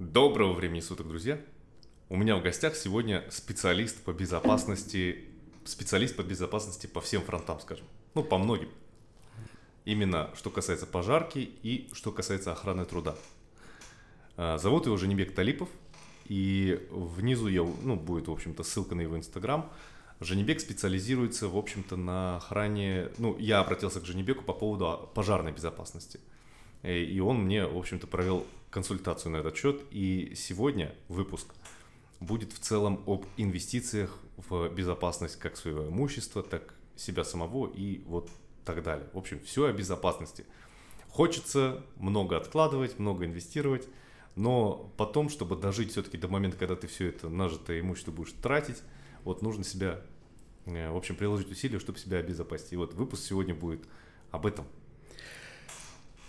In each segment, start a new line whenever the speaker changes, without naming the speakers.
Доброго времени суток, друзья! У меня в гостях сегодня специалист по безопасности, специалист по безопасности по всем фронтам, скажем, ну, по многим. Именно что касается пожарки и что касается охраны труда. А, зовут его Женебек Талипов, и внизу я, ну, будет, в общем-то, ссылка на его инстаграм. Женебек специализируется, в общем-то, на охране, ну, я обратился к Женебеку по поводу пожарной безопасности. Э, и он мне, в общем-то, провел консультацию на этот счет. И сегодня выпуск будет в целом об инвестициях в безопасность как своего имущества, так себя самого и вот так далее. В общем, все о безопасности. Хочется много откладывать, много инвестировать, но потом, чтобы дожить все-таки до момента, когда ты все это нажитое имущество будешь тратить, вот нужно себя, э, в общем, приложить усилия, чтобы себя обезопасить. И вот выпуск сегодня будет об этом.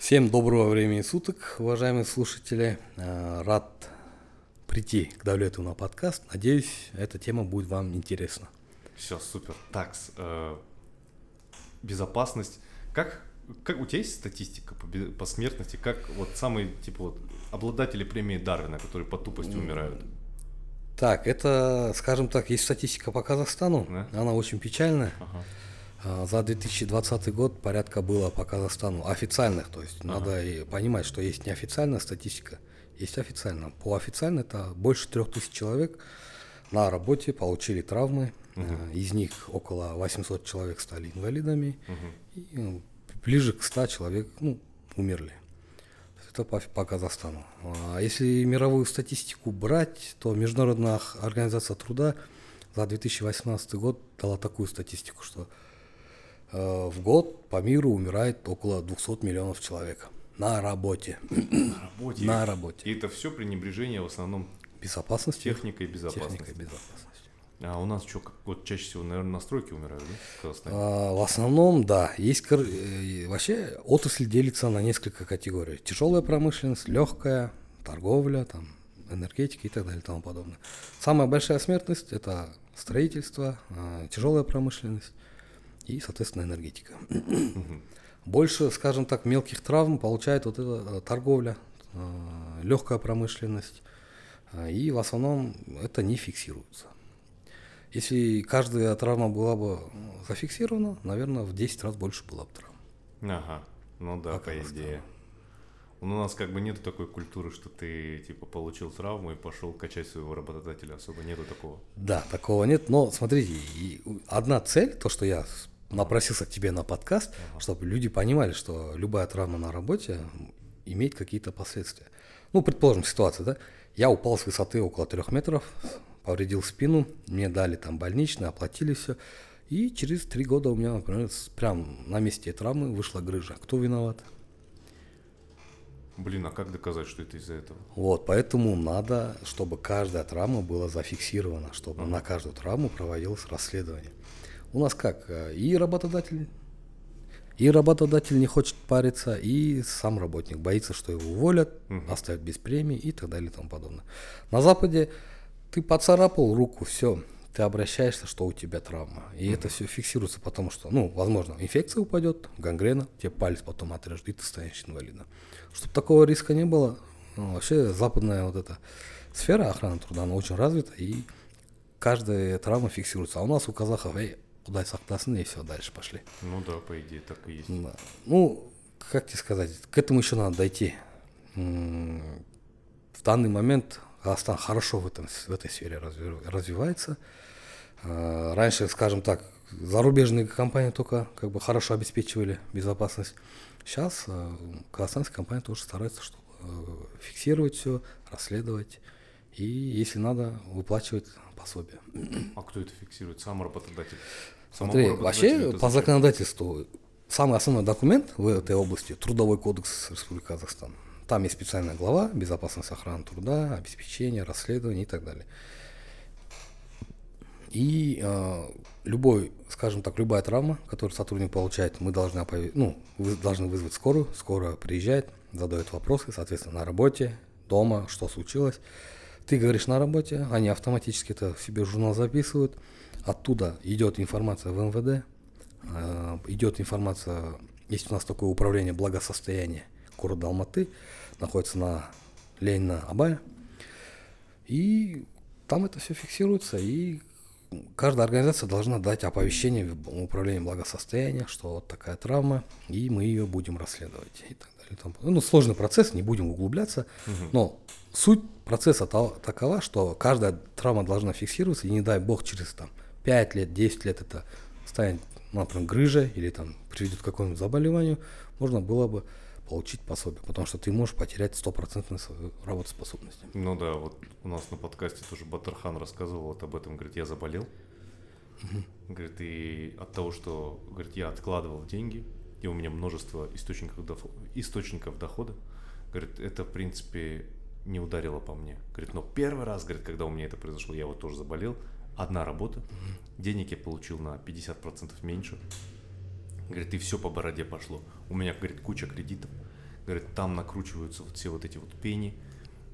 Всем доброго времени суток, уважаемые слушатели. Э, рад прийти к Давлету на подкаст. Надеюсь, эта тема будет вам интересна.
Все, супер. Так, э, безопасность. Как, как у тебя есть статистика по, по смертности? Как вот самые, типа, вот, обладатели премии Дарвина, которые по тупости умирают?
Так, это, скажем так, есть статистика по Казахстану. Да? Она очень печальная. Ага. А, за 2020 год порядка было по Казахстану официальных, то есть ага. надо и понимать, что есть неофициальная статистика, есть официальная. По официальной это больше трех тысяч человек на работе получили травмы, угу. из них около 800 человек стали инвалидами, угу. и ну, ближе к 100 человек ну, умерли. Это по, по Казахстану. А если мировую статистику брать, то Международная организация труда за 2018 год дала такую статистику, что Э, в год по миру умирает около 200 миллионов человек на работе.
На работе. На работе. И это все пренебрежение в основном
безопасности.
Техникой безопасности. Техникой безопасности. А у нас что, вот чаще всего, наверное, настройки умирают, да? В,
а, в основном, да. Есть э, вообще отрасль делится на несколько категорий: тяжелая промышленность, легкая, торговля, там, энергетика и так далее и тому подобное. Самая большая смертность это строительство, а, тяжелая промышленность и, соответственно, энергетика. Больше, скажем так, мелких травм получает вот эта э, торговля, э, легкая промышленность, э, и в основном это не фиксируется. Если каждая травма была бы зафиксирована, наверное, в 10 раз больше было бы травм.
Ага, ну да, по идее. Ну, у нас как бы нет такой культуры, что ты типа получил травму и пошел качать своего работодателя. Особо нету такого.
Да, такого нет. Но смотрите, одна цель, то, что я напросился к тебе на подкаст, ага. чтобы люди понимали, что любая травма на работе имеет какие-то последствия. Ну, предположим, ситуация, да? Я упал с высоты около трех метров, повредил спину, мне дали там больничный, оплатили все. И через три года у меня, например, прям на месте травмы вышла грыжа. Кто виноват?
Блин, а как доказать, что это из-за этого?
Вот, поэтому надо, чтобы каждая травма была зафиксирована, чтобы ага. на каждую травму проводилось расследование. У нас как? Э, и работодатель, и работодатель не хочет париться, и сам работник боится, что его уволят, угу. оставят без премии и так далее и тому подобное. На Западе ты поцарапал руку, все, ты обращаешься, что у тебя травма. И угу. это все фиксируется, потому что, ну, возможно, инфекция упадет, гангрена, тебе палец потом отрежут, и ты станешь инвалидом. Чтобы такого риска не было, ну, вообще западная вот эта сфера охраны труда, она очень развита, и каждая травма фиксируется. А у нас у казахов, эй, Құдай сақтасын и все, дальше пошли.
Ну да, по идее, так и есть.
Да. Ну, как тебе сказать, к этому еще надо дойти. В данный момент Казахстан хорошо в, этом, в этой сфере развивается. А, раньше, скажем так, зарубежные компании только как бы хорошо обеспечивали безопасность. Сейчас э, казахстанские компании тоже стараются чтобы, э, фиксировать все, расследовать и, если надо, выплачивать пособие.
А кто это фиксирует? Сам работодатель?
Смотри, вообще по законодательству самый основной документ в этой области – Трудовой кодекс Республики Казахстан. Там есть специальная глава «Безопасность охраны труда», обеспечение, расследование и так далее. И э, любой, скажем так, любая травма, которую сотрудник получает, мы должны, ну, вы должны вызвать скорую, скорая приезжает, задает вопросы, соответственно, на работе, дома, что случилось. Ты говоришь на работе, они автоматически это в себе журнал записывают, оттуда идет информация в МВД, э, идет информация, есть у нас такое управление благосостояния города Алматы, находится на Ленина Абая, И там это все фиксируется, и каждая организация должна дать оповещение в управление благосостояния, что вот такая травма, и мы ее будем расследовать. И так далее. Ну, сложный процесс, не будем углубляться, угу. но суть процесса такова, что каждая травма должна фиксироваться, и не дай бог через там, 5 лет, 10 лет это станет, например, грыжа или там приведет к какому-нибудь заболеванию, можно было бы получить пособие, потому что ты можешь потерять стопроцентную свою работоспособность.
Ну да, вот у нас на подкасте тоже Батархан рассказывал вот об этом, говорит, я заболел, угу. говорит, и от того, что, говорит, я откладывал деньги, и у меня множество источников, доход, источников дохода, говорит, это, в принципе, не ударило по мне. Говорит, но первый раз, говорит, когда у меня это произошло, я вот тоже заболел, одна работа, денег я получил на 50% меньше, Говорит, и все по бороде пошло. У меня, говорит, куча кредитов. Говорит, там накручиваются вот все вот эти вот пени.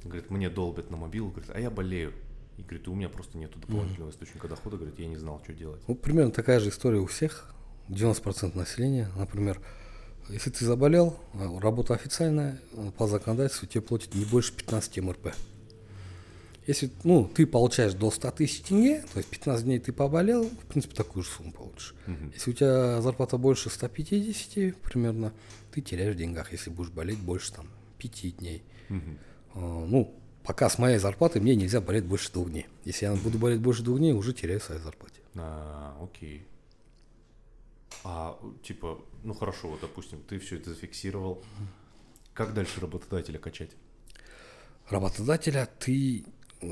Говорит, мне долбят на мобилу. Говорит, а я болею. И говорит, у меня просто нету дополнительного mm-hmm. источника дохода. Говорит, я не знал, что делать.
Ну, примерно такая же история у всех. 90% населения, например, если ты заболел, работа официальная, по законодательству тебе платят не больше 15 МРП. Если ну, ты получаешь до 100 тысяч тенге, то есть 15 дней ты поболел, в принципе, такую же сумму получишь. Угу. Если у тебя зарплата больше 150 примерно, ты теряешь в деньгах, если будешь болеть больше там, 5 дней. Угу. А, ну, пока с моей зарплатой мне нельзя болеть больше двух дней. Если я буду болеть больше двух дней, уже теряю свою зарплате.
А, окей. А, типа, ну хорошо, вот, допустим, ты все это зафиксировал. Как дальше работодателя качать?
Работодателя ты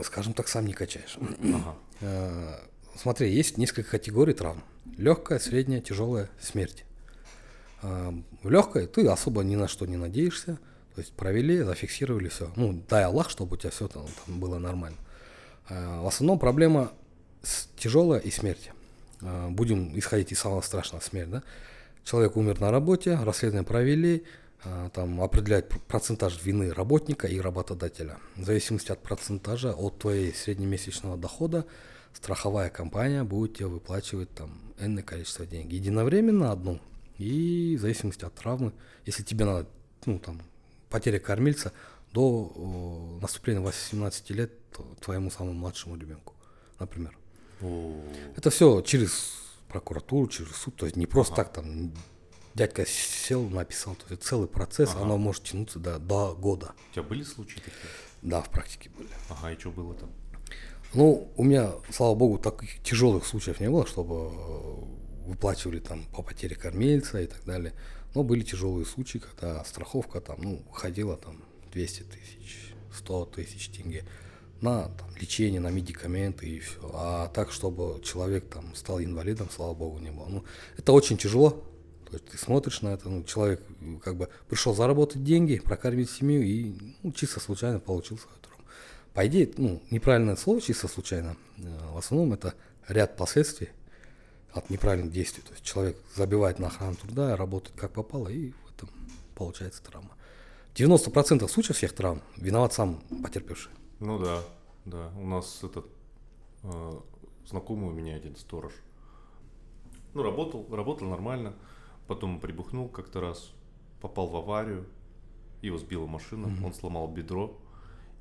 скажем так, сам не качаешь. Ага. Э, смотри, есть несколько категорий травм. Легкая, средняя, тяжелая, смерть. Э, в легкой ты особо ни на что не надеешься. То есть провели, зафиксировали все. Ну, дай Аллах, чтобы у тебя все там, там было нормально. Э, в основном проблема тяжелая и смерть. Будем исходить из самого страшного смерть. Да? Человек умер на работе, расследование провели, а, там определять процентаж вины работника и работодателя. В зависимости от процентажа от твоей среднемесячного дохода страховая компания будет тебе выплачивать там энное количество денег. Единовременно одну. И в зависимости от травмы, если тебе надо, ну там, потеря кормильца до о, наступления 18 лет твоему самому младшему ребенку, например. О. Это все через прокуратуру, через суд, то есть не просто ага. так там дядька сел, написал. То есть целый процесс, ага. оно может тянуться до, до года.
У тебя были случаи такие?
Да, в практике были.
Ага, и что было там?
Ну, у меня, слава богу, таких тяжелых случаев не было, чтобы э, выплачивали там по потере кормильца и так далее. Но были тяжелые случаи, когда страховка там, ну, ходила там 200 тысяч, 100 тысяч тенге на там, лечение, на медикаменты и все. А так, чтобы человек там стал инвалидом, слава богу, не было. Ну, это очень тяжело, то есть ты смотришь на это, ну, человек как бы пришел заработать деньги, прокормить семью и ну, чисто случайно получил свою травму. По идее, ну, неправильное слово чисто случайно. Э, в основном это ряд последствий от неправильных действий. То есть человек забивает на охрану труда, работает как попало, и в этом получается травма. 90% случаев всех травм виноват сам потерпевший.
Ну да, да. У нас этот э, знакомый у меня один сторож. Ну, работал, работал нормально. Потом прибухнул как-то раз, попал в аварию, его сбила машина, угу. он сломал бедро,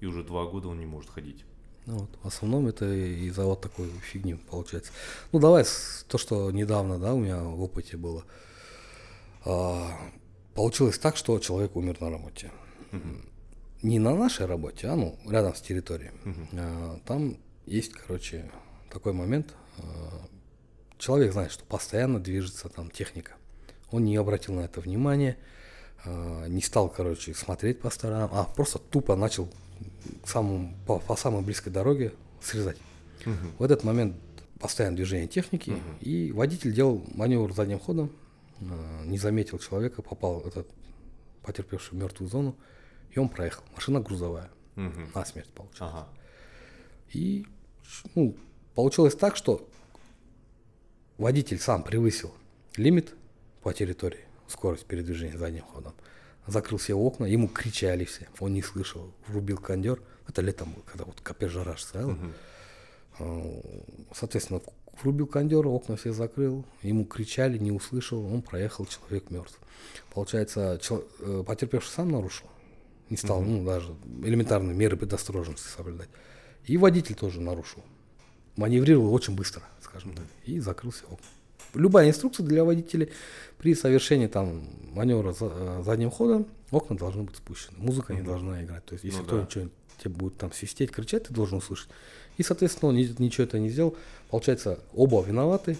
и уже два года он не может ходить.
Ну, вот, в основном это из-за вот такой фигни получается. Ну давай то, что недавно, да, у меня в опыте было. А, получилось так, что человек умер на работе. Угу. Не на нашей работе, а ну рядом с территорией. Угу. Там есть, короче, такой момент. А, человек знает, что постоянно движется там техника. Он не обратил на это внимания, а, не стал, короче, смотреть по сторонам, а просто тупо начал к самому, по, по самой близкой дороге срезать. Угу. В этот момент постоянное движение техники, угу. и водитель делал маневр задним ходом, не заметил человека, попал в этот потерпевший мертвую зону, и он проехал. Машина грузовая, угу. на смерть получилось. Ага. И ну, получилось так, что водитель сам превысил лимит по территории, скорость передвижения задним ходом. Закрыл все окна, ему кричали все, он не слышал, врубил кондер. Это летом было, когда вот капец жара стоял. Uh-huh. Соответственно, врубил кондер, окна все закрыл, ему кричали, не услышал, он проехал, человек мертв. Получается, чел- э, потерпевший сам нарушил, не стал, uh-huh. ну, даже элементарные меры предосторожности соблюдать. И водитель тоже нарушил. Маневрировал очень быстро, скажем так, и закрылся окна. Любая инструкция для водителей при совершении там маневра за, э, задним ходом, окна должны быть спущены, музыка mm-hmm. не должна играть. То есть если ну, кто-нибудь да. тебе будет там свистеть, кричать, ты должен услышать. И, соответственно, он ничего это не сделал. Получается, оба виноваты,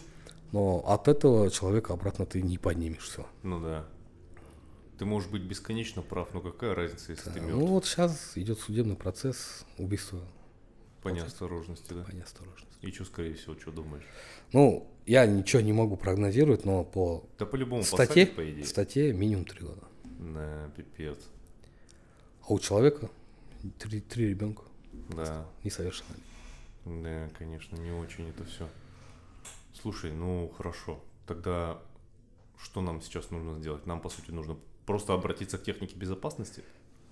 но от этого человека обратно ты не поднимешь все.
Ну да. Ты можешь быть бесконечно прав, но какая разница, если да, ты мертв?
Ну вот сейчас идет судебный процесс убийства.
По неосторожности, да?
По неосторожности.
И что, скорее всего, что думаешь?
Ну, я ничего не могу прогнозировать, но по
да по-любому
статье,
посадят, по идее.
статье минимум три года.
Да, пипец.
А у человека три, три ребенка.
Да.
Несовершеннолетний.
Да, конечно, не очень это все. Слушай, ну хорошо. Тогда что нам сейчас нужно сделать? Нам, по сути, нужно просто обратиться к технике безопасности?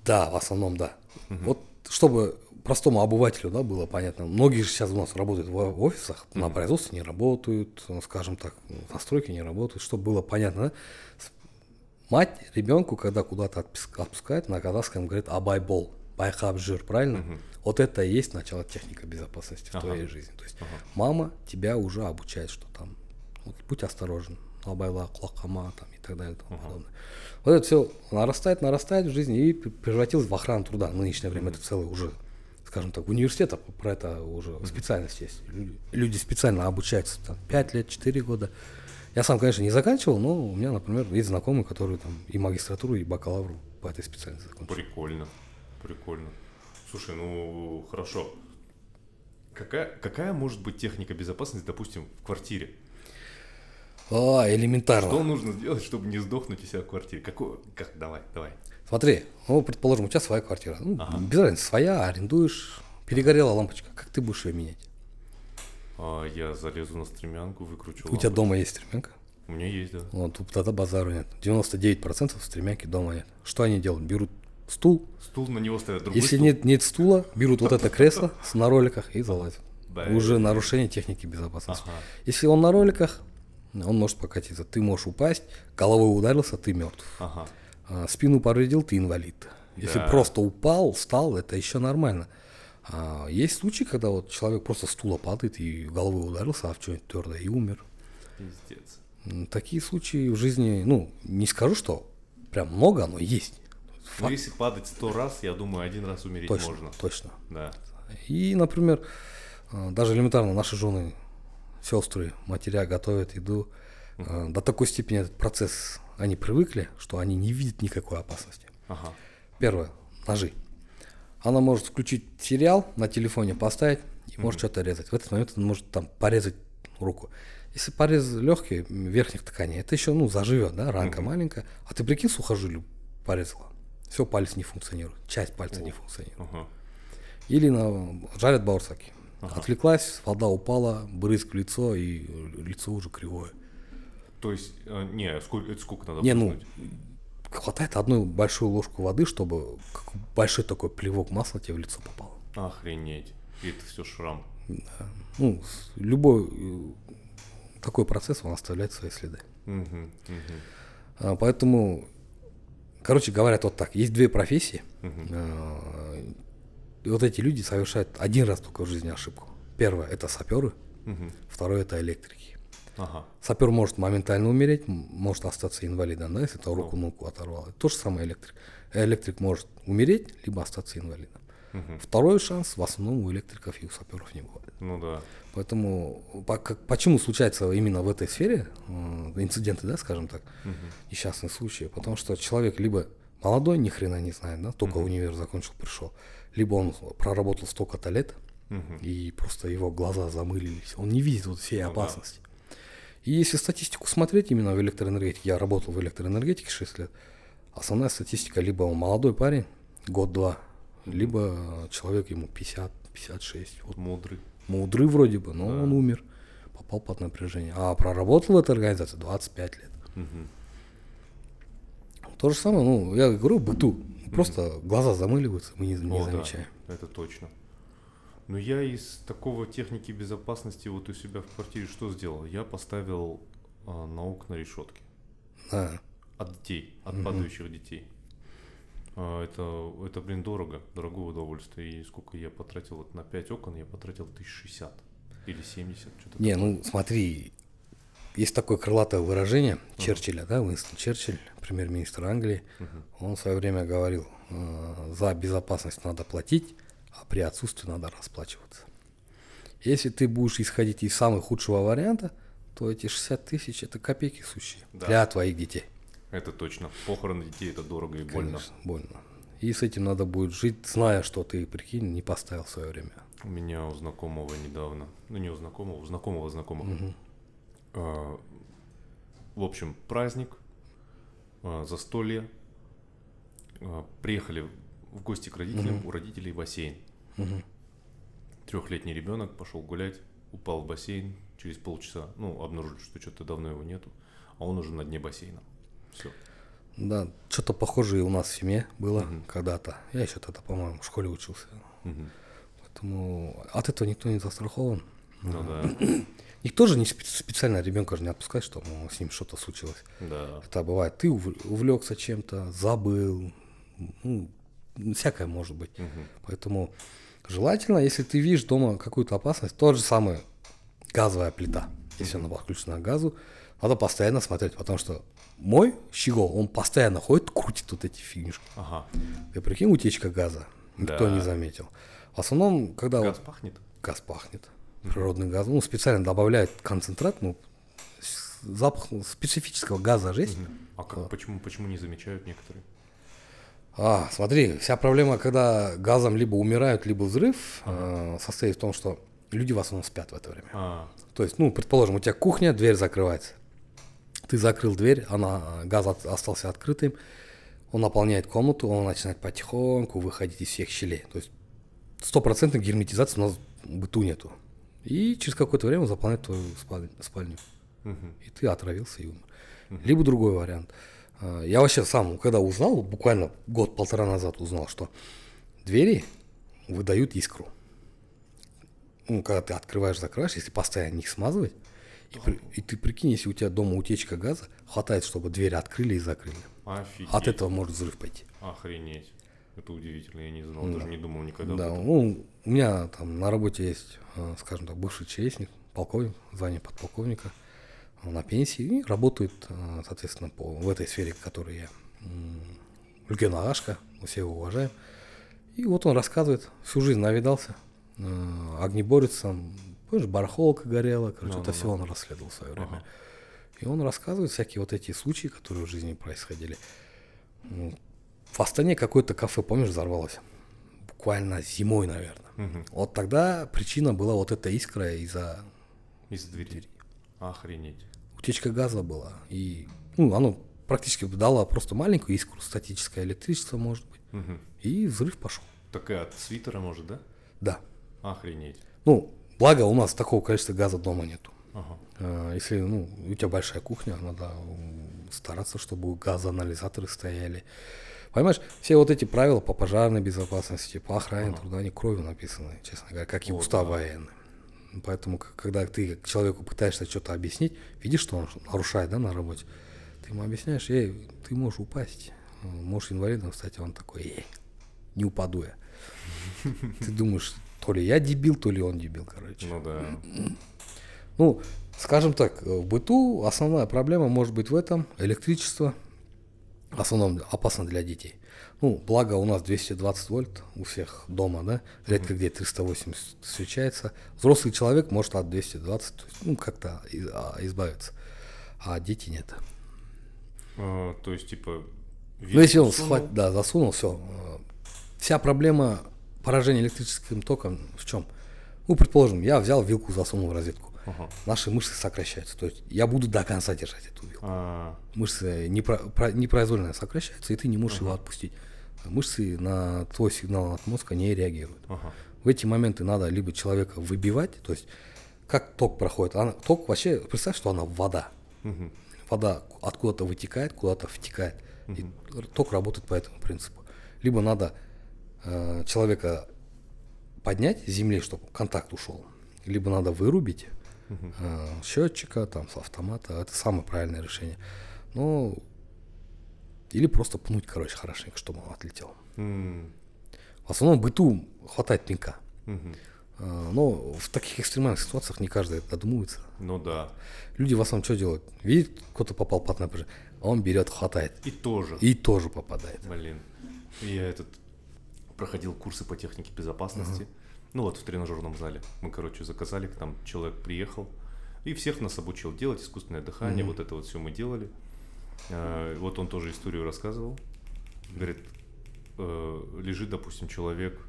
Да, в основном, да. Угу. Вот чтобы простому обывателю да, было понятно, многие же сейчас у нас работают в офисах, угу. на производстве не работают, ну, скажем так, на стройке не работают, чтобы было понятно, да? мать ребенку, когда куда-то отпускает, на казахском говорит абай бол, байқап жүр, правильно? Угу. Вот это и есть начало техника безопасности в ага. твоей жизни. То есть ага. мама тебя уже обучает, что там, вот, будь осторожен, абайла, құлап қалма там, и так далее и тому подобное. Вот это все нарастает, нарастает в жизни и превратилось в охрану труда. В нынешнее время это целый уже, скажем так, в университетах про это уже специальность есть. Люди, люди специально обучаются там 5 лет, 4 года. Я сам, конечно, не заканчивал, но у меня, например, есть знакомые, которые там и магистратуру, и бакалавру по этой специальности закончили.
Прикольно, прикольно. Слушай, ну хорошо. Какая, какая может быть техника безопасности, допустим, в квартире?
А, элементарно.
Что нужно сделать, чтобы не сдохнуть у себя в квартире? Какой, как, давай, давай.
Смотри, ну, предположим, у тебя своя квартира. Ну, ага. Без разницы, своя, арендуешь. Перегорела лампочка. Как ты будешь ее менять?
А, я залезу на стремянку, выкручу У
лампочку. тебя дома есть стремянка?
У меня есть, да.
Вот, тут тогда базару нет. 99% стремянки дома нет. Что они делают? Берут стул.
Стул на него ставят другой
Если
стул.
нет, нет стула, берут вот это кресло на роликах и залазят. Уже нарушение техники безопасности. Если он на роликах, он может покатиться. Ты можешь упасть, головой ударился, ты мертв. Ага. А, спину повредил, ты инвалид. Если да. просто упал, встал, это еще нормально. А есть случаи, когда вот человек просто стула падает и головой ударился, а в что-нибудь твердое и умер.
Пиздец.
Такие случаи в жизни, ну, не скажу, что прям много, но есть.
Ну, если падать сто раз, я думаю, один раз умереть
точно,
можно.
Точно.
Да.
И, например, а, даже элементарно наши жены сестры, матеря готовят еду. Uh-huh. До такой степени этот процесс они привыкли, что они не видят никакой опасности.
Ага.
Первое, ножи. Она может включить сериал на телефоне, поставить и может uh-huh. что-то резать. В этот момент он может там порезать руку. Если порез легкий, верхних тканей, это еще ну, заживет, да, ранка uh-huh. маленькая. А ты прикинь, сухожилию порезала. Все, палец не функционирует. Часть пальца uh-huh. не функционирует. Uh-huh. Или на, жарят баурсаки. Ага. Отвлеклась, вода упала, брызг в лицо, и лицо уже кривое.
То есть, э, не, сколько, это сколько надо
Не, ну, хватает одной большую ложку воды, чтобы большой такой плевок масла тебе в лицо попал.
Охренеть. И это все шрам.
Да. Ну, любой э, такой процесс, он оставляет свои следы.
Угу, угу.
А, поэтому, короче, говорят вот так, есть две профессии. Угу. И вот эти люди совершают один раз только в жизни ошибку. Первое это саперы, угу. второе это электрики.
Ага.
Сапер может моментально умереть, может остаться инвалидом, да, если то руку ногу оторвало. То же самое электрик. Электрик может умереть, либо остаться инвалидом. Угу. Второй шанс в основном у электриков и у саперов не бывает.
Ну да.
Поэтому по, как, почему случается именно в этой сфере э, инциденты, да, скажем так, угу. несчастные случаи? Потому что человек либо молодой, ни хрена не знает, да, только угу. универ закончил, пришел, либо он проработал столько-то лет, угу. и просто его глаза замылились. Он не видит вот всей ну, опасности. Да. И если статистику смотреть именно в электроэнергетике, я работал в электроэнергетике 6 лет, основная статистика либо он молодой парень, год-два, либо человек ему 50-56.
Вот. Мудрый.
Мудрый вроде бы, но да. он умер, попал под напряжение. А проработал в этой организации 25 лет. Угу. То же самое, ну, я говорю, быту. Просто mm-hmm. глаза замыливаются, мы не, не О, замечаем.
Да, это точно. Но я из такого техники безопасности вот у себя в квартире что сделал? Я поставил а, на окна решетки.
Да.
От детей, от угу. падающих детей. А, это, это, блин, дорого, дорогое удовольствие. И сколько я потратил вот на 5 окон, я потратил 1060 или 70, что-то
Не, ну смотри, есть такое крылатое выражение. Черчилля, да, Уинстон Черчилль, премьер-министр Англии. Uh-huh. Он в свое время говорил, э, за безопасность надо платить, а при отсутствии надо расплачиваться. Если ты будешь исходить из самого худшего варианта, то эти 60 тысяч это копейки сущие да. для твоих детей.
Это точно. Похороны детей это дорого и больно.
Конечно, больно. И с этим надо будет жить, зная, что ты, прикинь, не поставил в свое время.
У меня у знакомого недавно, ну не у знакомого, у знакомого знакомого. Угу. А, в общем, праздник, а, застолье. А, приехали в гости к родителям, угу. у родителей бассейн. Угу. Трехлетний ребенок пошел гулять, упал в бассейн, через полчаса, ну, обнаружили, что что-то давно его нету, а он уже на дне бассейна. Все.
Да, что-то похожее у нас в семье было угу. когда-то. Я еще тогда, по-моему, в школе учился. Угу. Поэтому от этого никто не застрахован.
Ну да.
Никто же не специально ребенка же не отпускает, что ну, с ним что-то случилось.
Да.
Это бывает, ты увлекся чем-то, забыл, ну, всякое может быть. Угу. Поэтому желательно, если ты видишь дома какую-то опасность, тот же самый газовая плита, если она подключена к газу, надо постоянно смотреть, потому что мой щегол, он постоянно ходит, крутит вот эти фигнюшки.
Ага.
Ты прикинь, утечка газа, никто да. не заметил. В основном, когда...
Газ вот, пахнет?
Газ пахнет. Природный газ. Ну, специально добавляют концентрат, ну, запах специфического газа же есть.
А как, почему, почему не замечают некоторые?
А, смотри, вся проблема, когда газом либо умирают, либо взрыв, ага. э, состоит в том, что люди в основном спят в это время.
А.
То есть, ну, предположим, у тебя кухня, дверь закрывается. Ты закрыл дверь, она, газ от, остался открытым, он наполняет комнату, он начинает потихоньку выходить из всех щелей. То есть стопроцентной герметизации у нас в быту нету. И через какое-то время он заполняет твою спальню. спальню.
Угу.
И ты отравился и умер. Угу. Либо другой вариант. А, я вообще сам, когда узнал, буквально год-полтора назад узнал, что двери выдают искру. Ну, когда ты открываешь, закрываешь, если постоянно их смазывать, и, при, и ты прикинь, если у тебя дома утечка газа, хватает, чтобы двери открыли и закрыли.
Офигеть.
От этого может взрыв пойти.
Охренеть. Это удивительно, я не знал, да. даже не думал никогда.
Да, ну, у меня там на работе есть, э, скажем так, бывший ЧСник, полковник, звание подполковника, он на пенсии и работает, э, соответственно, по, в этой сфере, в которой я. Люкен Агашка, мы все его уважаем. И вот он рассказывает, всю жизнь навидался, э, огнеборец, помнишь, барахолка горела, короче, no, это no, все он расследовал в свое время. Ага. И он рассказывает всякие вот эти случаи, которые в жизни происходили. В Астане какое-то кафе, помнишь, взорвалось? Буквально зимой, наверное.
Угу.
Вот тогда причина была вот эта искра из-за...
Из двери. двери. Охренеть.
Утечка газа была. И, ну, оно практически дало просто маленькую искру, статическое электричество, может быть.
Угу.
И взрыв пошел.
Так и от свитера, может, да?
Да.
Охренеть.
Ну, благо у нас такого количества газа дома нету.
Ага.
А, если ну, у тебя большая кухня, надо стараться, чтобы газоанализаторы стояли. Понимаешь, все вот эти правила по пожарной безопасности, по охране ага. труда, они кровью написаны, честно говоря, как и устав да. военный. Поэтому, когда ты человеку пытаешься что-то объяснить, видишь, что он нарушает да, на работе, ты ему объясняешь, эй, ты можешь упасть, можешь инвалидом стать, а он такой, эй, не упаду я. Ты думаешь, то ли я дебил, то ли он дебил, короче.
Ну да.
Ну, скажем так, в быту основная проблема может быть в этом, электричество, в основном опасно для детей. Ну, благо у нас 220 вольт у всех дома, да, редко mm-hmm. где 380 встречается. Взрослый человек может от 220, то есть, ну, как-то а, избавиться, а дети нет.
А, то есть, типа...
Ну, если он схват, да, засунул, все. Вся проблема поражения электрическим током в чем? Ну, предположим, я взял вилку, засунул в розетку.
Ага.
Наши мышцы сокращаются. То есть я буду до конца держать эту вилку.
А-а-а.
Мышцы непро, про, непроизвольно сокращаются, и ты не можешь ага. его отпустить. Мышцы на твой сигнал от мозга не реагируют.
Ага.
В эти моменты надо либо человека выбивать, то есть как ток проходит. Она, ток вообще, представь, что она вода.
Угу.
Вода откуда-то вытекает, куда-то втекает.
Угу.
И ток работает по этому принципу. Либо надо э, человека поднять с земли, чтобы контакт ушел. Либо надо вырубить
угу.
э, счетчика, там, с автомата. Это самое правильное решение. Но Или просто пнуть, короче, хорошенько, чтобы он отлетел. Mm. В основном быту хватает пинка. Mm-hmm. Но в таких экстремальных ситуациях не каждый додумывается.
Ну да.
Люди в основном что делают? Видит, кто-то попал под напряжение, он берет, хватает.
И тоже.
И тоже попадает.
Блин. Я этот проходил курсы по технике безопасности. Uh-huh. Ну вот в тренажерном зале. Мы, короче, заказали, там человек приехал. И всех нас обучил делать искусственное дыхание. Uh-huh. Вот это вот все мы делали. А, вот он тоже историю рассказывал. Говорит, э, лежит, допустим, человек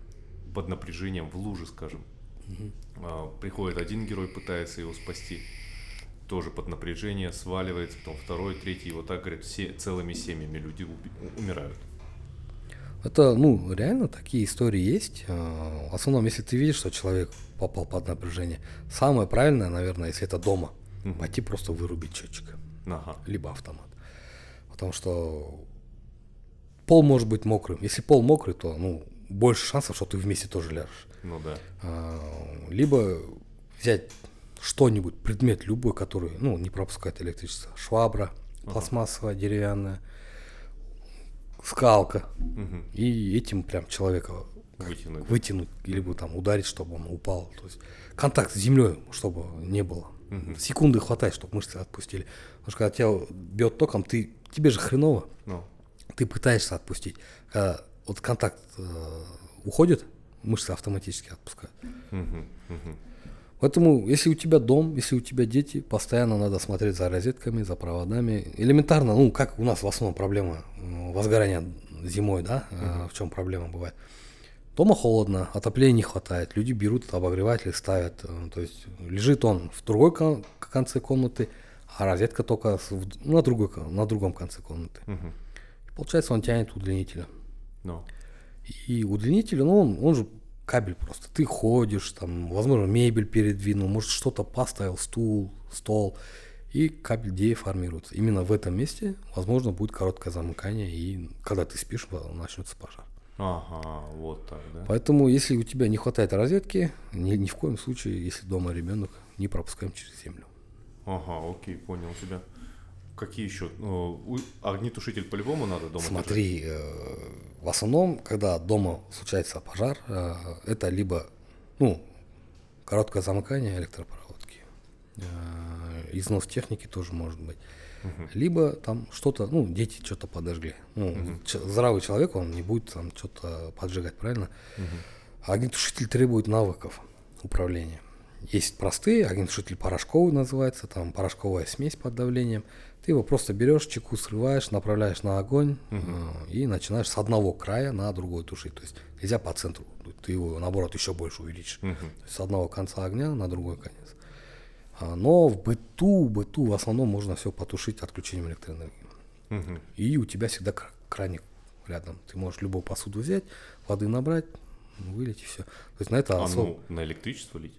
под напряжением в луже, скажем. Угу. Приходит один герой, пытается его спасти, тоже под напряжение, сваливается, потом второй, третий, и вот так, говорят, все, целыми семьями люди умирают.
Это, ну, реально такие истории есть. А, в основном, если ты видишь, что человек попал под напряжение, самое правильное, наверное, если это дома, угу. пойти просто вырубить счетчик. Ага. Либо автомат. Потому что пол может быть мокрым. Если пол мокрый, то, ну, больше шансов, что ты вместе тоже ляжешь.
Ну да.
А, либо взять что-нибудь, предмет любой, который, ну, не пропускает электричество. Швабра, ага. пластмассовая, деревянная, скалка. Угу. И этим прям человека вытянуть, вытянуть либо там ударить, чтобы он упал. То есть контакт с землей, чтобы не было. Угу. Секунды хватает, чтобы мышцы отпустили. Потому что когда тебя бьет током, ты, тебе же хреново. Ну. Ты пытаешься отпустить. Когда вот контакт э, уходит, мышцы автоматически отпускают. Поэтому, если у тебя дом, если у тебя дети, постоянно надо смотреть за розетками, за проводами. Элементарно, ну, как у нас в основном проблема возгорания зимой, да, uh в чем проблема бывает. Дома холодно, отопления не хватает, люди берут обогреватели, ставят. Э, то есть лежит он в другой конце комнаты, а розетка только на, другой, на другом конце комнаты. uh получается, он тянет удлинителя. No. И удлинитель, ну, он, он же кабель просто. Ты ходишь, там, возможно, мебель передвинул, может, что-то поставил, стул, стол, и кабель деформируется. Именно в этом месте, возможно, будет короткое замыкание, и когда ты спишь, начнется пожар.
Ага, вот так, да.
Поэтому, если у тебя не хватает розетки, ни, ни в коем случае, если дома ребенок, не пропускаем через землю.
Ага, окей, понял тебя. Какие еще? Ну, огнетушитель по-любому надо дома
Смотри, держать? Э, в основном, когда дома случается пожар, э, это либо ну, короткое замыкание электропроводки, э, износ техники тоже может быть, угу. либо там что-то, ну, дети что-то подожгли. Ну, угу. Здравый человек, он не будет там что-то поджигать, правильно? Угу. Огнетушитель требует навыков управления. Есть простые, огнетушитель порошковый называется, там порошковая смесь под давлением. Ты его просто берешь, чеку срываешь, направляешь на огонь угу. э, и начинаешь с одного края на другой тушить. То есть нельзя по центру, ты его наоборот еще больше увеличишь. Угу. То есть с одного конца огня на другой конец. А, но в быту, в быту в основном можно все потушить отключением электроэнергии. Угу. И у тебя всегда краник рядом. Ты можешь любую посуду взять, воды набрать, вылить и все. То есть на это
а особо... ну, на электричество лить?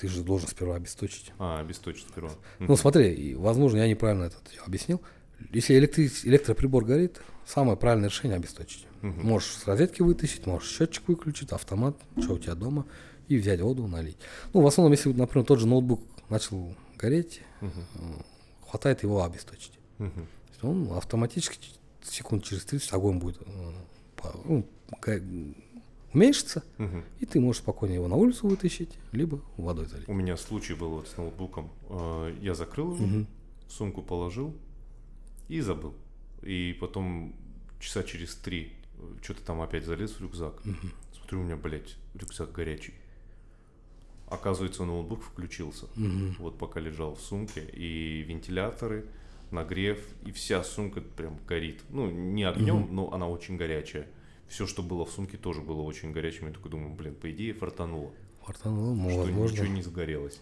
Ты же должен сперва обесточить.
А, обесточить сперва.
Ну, смотри, возможно, я неправильно это объяснил. Если электри- электроприбор горит, самое правильное решение обесточить. Угу. Можешь с розетки вытащить, можешь счетчик выключить, автомат, что у тебя дома, и взять воду, налить. Ну, в основном, если, например, тот же ноутбук начал гореть, угу. хватает его обесточить. Угу. Он автоматически секунд через 30 огонь будет э, ну, уменьшится, угу. и ты можешь спокойно его на улицу вытащить, либо водой залить.
У меня случай был вот с ноутбуком. Э, я закрыл его, угу. сумку положил и забыл. И потом часа через три э, что-то там опять залез в рюкзак. Угу. Смотрю, у меня, блядь, рюкзак горячий. Оказывается, ноутбук включился. Угу. Вот пока лежал в сумке. И вентиляторы, нагрев, и вся сумка прям горит. Ну, не огнем, угу. но она очень горячая все, что было в сумке, тоже было очень горячим. Я такой думаю, блин, по идее фартануло.
Фартануло, ну,
что возможно. ничего не загорелось.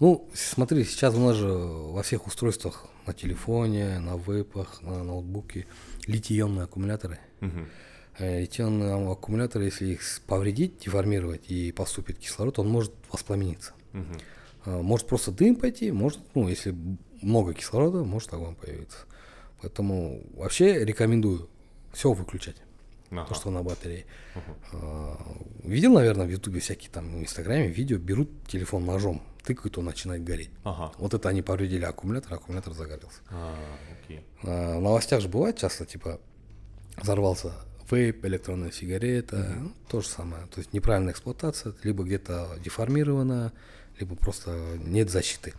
Ну, смотри, сейчас у нас же во всех устройствах на телефоне, на вейпах, на ноутбуке литий-ионные аккумуляторы. Угу. Литий-ионные аккумуляторы, если их повредить, деформировать и поступит кислород, он может воспламениться. Угу. Может просто дым пойти, может, ну, если много кислорода, может огонь появиться. Поэтому вообще рекомендую все выключать ага. то, что на батарее. Ага. Видел, наверное, в Ютубе всякие там в Инстаграме видео, берут телефон ножом, тыкают, он начинает гореть.
Ага.
Вот это они повредили аккумулятор, аккумулятор загорелся.
А, окей.
А, в новостях же бывает часто, типа, взорвался вейп, электронная сигарета, mm-hmm. ну, то же самое. То есть неправильная эксплуатация, либо где-то деформирована, либо просто нет защиты.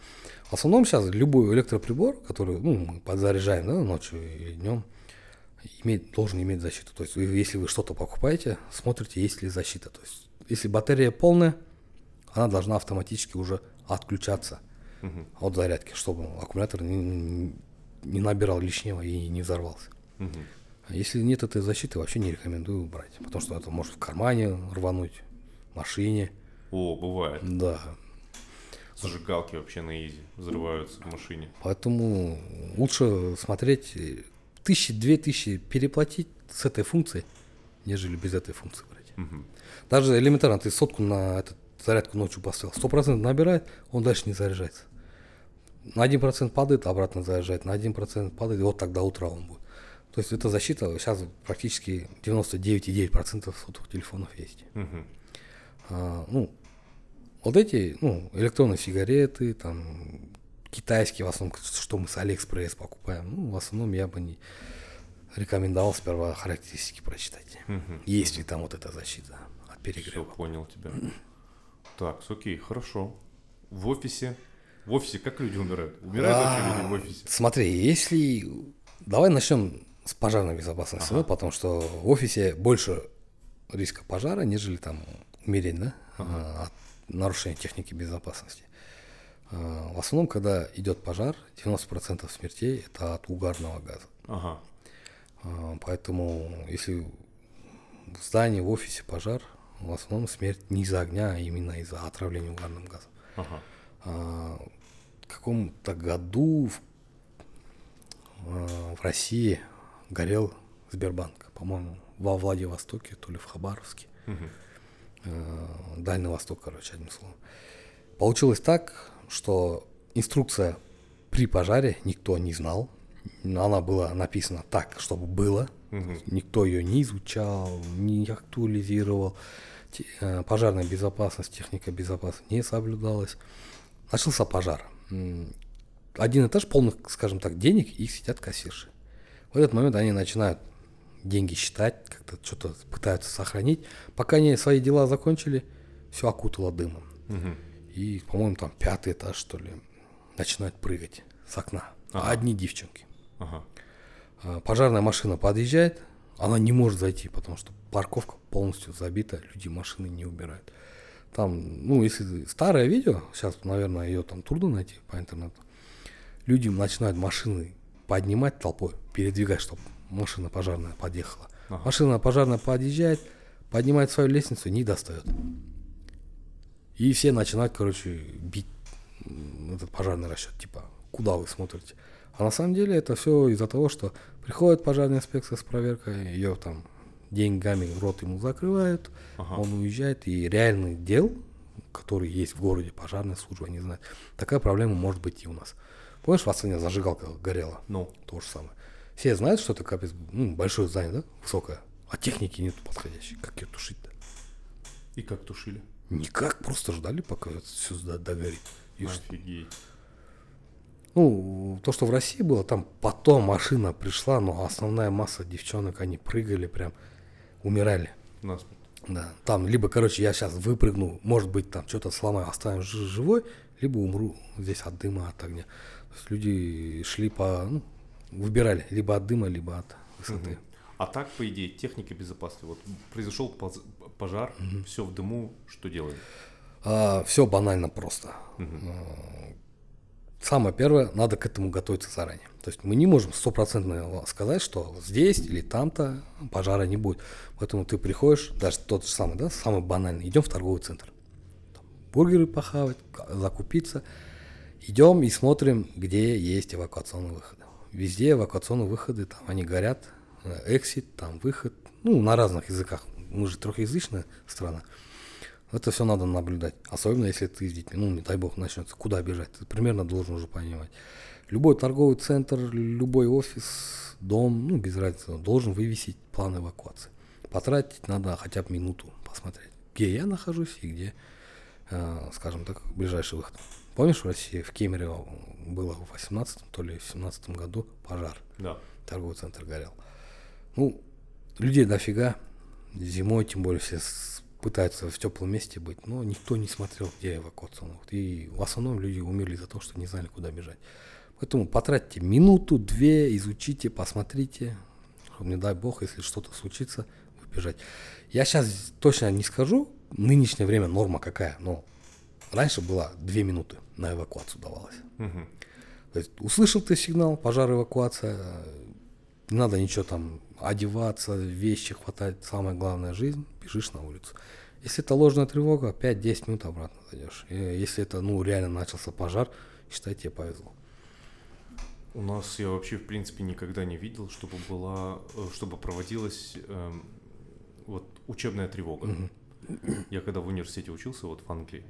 В основном сейчас любой электроприбор, который ну, мы подзаряжаем да, ночью и днем, иметь, должен иметь защиту. То есть если вы что-то покупаете, смотрите, есть ли защита. То есть если батарея полная, она должна автоматически уже отключаться uh-huh. от зарядки, чтобы аккумулятор не, не набирал лишнего и не взорвался. Uh-huh. Если нет этой защиты, вообще не рекомендую брать, потому что это может в кармане рвануть, в машине.
О, бывает.
Да.
Зажигалки вообще на изи взрываются в машине.
Поэтому лучше смотреть тысячи, две тысячи переплатить с этой функцией, нежели без этой функции брать. Угу. Даже элементарно, ты сотку на этот зарядку ночью поставил, сто процентов набирает, он дальше не заряжается. На один процент падает, обратно заряжает, на один процент падает, и вот тогда утро он будет. То есть эта защита сейчас практически 99,9% сотовых телефонов есть. Угу. А, ну, вот эти, ну, электронные сигареты, там, китайские в основном, что мы с Алиэкспресс покупаем, ну, в основном я бы не рекомендовал сперва характеристики прочитать. Угу. Есть ли там вот эта защита от перегрева.
Все, понял тебя. Так, окей, хорошо. В офисе, в офисе как люди умирают? Умирают а, вообще люди в офисе?
Смотри, если... Давай начнем с пожарной безопасности, ага. потому что в офисе больше риска пожара, нежели там умереть, да, ага. от нарушения техники безопасности. А, в основном, когда идет пожар, 90% смертей это от угарного газа. Ага. А, поэтому, если в здании, в офисе пожар, в основном смерть не из-за огня, а именно из-за отравления угарным газом. Ага. В каком-то году в, в России горел Сбербанк, по-моему, во Владивостоке, то ли в Хабаровске. Угу. Дальний Восток, короче, одним словом. Получилось так, что инструкция при пожаре никто не знал. Она была написана так, чтобы было. Угу. Никто ее не изучал, не актуализировал. Э, пожарная безопасность, техника безопасности не соблюдалась. Начался пожар. Один этаж полных, скажем так, денег, и сидят кассирши. В этот момент они начинают деньги считать, как-то что-то пытаются сохранить. Пока они свои дела закончили, все окутало дымом. Угу. И, по-моему, там пятый этаж, что ли, начинают прыгать с окна. Ага. Одни девчонки. Ага. А, пожарная машина подъезжает, она не может зайти, потому что парковка полностью забита, люди машины не убирают. Там, ну, если старое видео, сейчас, наверное, ее там трудно найти по интернету, люди начинают машины поднимать толпой, передвигать, чтобы машина пожарная подъехала. Ага. Машина пожарная подъезжает, поднимает свою лестницу, не достает. И все начинают, короче, бить этот пожарный расчет, типа, куда вы смотрите. А на самом деле это все из-за того, что приходит пожарная инспекция с проверкой, ее там деньгами рот ему закрывают, ага. он уезжает, и реальный дел, который есть в городе, пожарная служба, не знаю, такая проблема может быть и у нас. Помнишь, в Астане зажигалка горела?
Ну.
То же самое. Все знают, что это капец, ну, большое здание, да, высокое, а техники нет подходящей. Как ее тушить-то?
И как тушили?
Никак, просто ждали, пока это все догорит.
И Офигеть.
Ну, то, что в России было, там потом машина пришла, но основная масса девчонок, они прыгали прям, умирали.
Насмерть.
Да, там либо, короче, я сейчас выпрыгну, может быть, там что-то сломаю, оставим живой, либо умру здесь от дыма, от огня. То есть люди шли по, ну, выбирали либо от дыма, либо от высоты. Угу.
А так, по идее, техника безопасности. Вот произошел пожар, угу. все в дыму, что делаем?
А, все банально просто. Угу. Самое первое, надо к этому готовиться заранее. То есть мы не можем стопроцентно сказать, что здесь или там-то пожара не будет. Поэтому ты приходишь, даже тот же самый, да, самый банальный, идем в торговый центр. Там, бургеры похавать, закупиться. Идем и смотрим, где есть эвакуационные выходы. Везде эвакуационные выходы, там они горят, эксит, там выход, ну, на разных языках. Мы же трехязычная страна. Это все надо наблюдать. Особенно если ты с детьми, ну, не дай бог, начнется, куда бежать. Ты примерно должен уже понимать. Любой торговый центр, любой офис, дом, ну, без разницы, должен вывесить план эвакуации. Потратить надо хотя бы минуту посмотреть, где я нахожусь и где э, скажем так, ближайший выход. Помнишь, в России, в Кемерово было в 18 то ли в 17 году пожар.
Да.
Торговый центр горел. Ну, людей дофига. Зимой, тем более, все пытаются в теплом месте быть, но никто не смотрел, где эвакуация. И в основном люди умерли за то, что не знали, куда бежать. Поэтому потратьте минуту, две, изучите, посмотрите, чтобы, не дай бог, если что-то случится, бежать. Я сейчас точно не скажу, нынешнее время норма какая, но раньше было две минуты на эвакуацию давалось. Угу. То есть услышал ты сигнал, пожар, эвакуация, не надо ничего там одеваться, вещи хватать, самое главное жизнь, бежишь на улицу. Если это ложная тревога, 5-10 минут обратно зайдешь. И если это, ну, реально начался пожар, считай, тебе повезло.
У нас я вообще, в принципе, никогда не видел, чтобы была, э, чтобы проводилась э, вот учебная тревога. Угу. Я когда в университете учился, вот в Англии,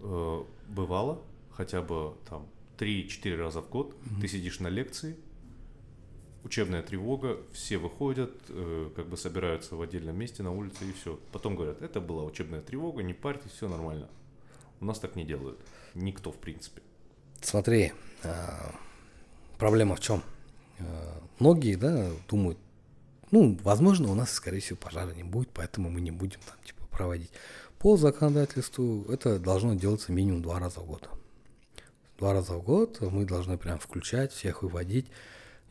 э, бывало хотя бы там 3-4 раза в год, угу. ты сидишь на лекции, учебная тревога, все выходят, э, как бы собираются в отдельном месте на улице и все. Потом говорят, это была учебная тревога, не парьтесь, все нормально. У нас так не делают. Никто, в принципе.
Смотри, а, проблема в чем? Э, многие, да, думают, ну, возможно, у нас, скорее всего, пожара не будет, поэтому мы не будем там, типа, проводить. По законодательству это должно делаться минимум два раза в год. Два раза в год мы должны прям включать, всех выводить,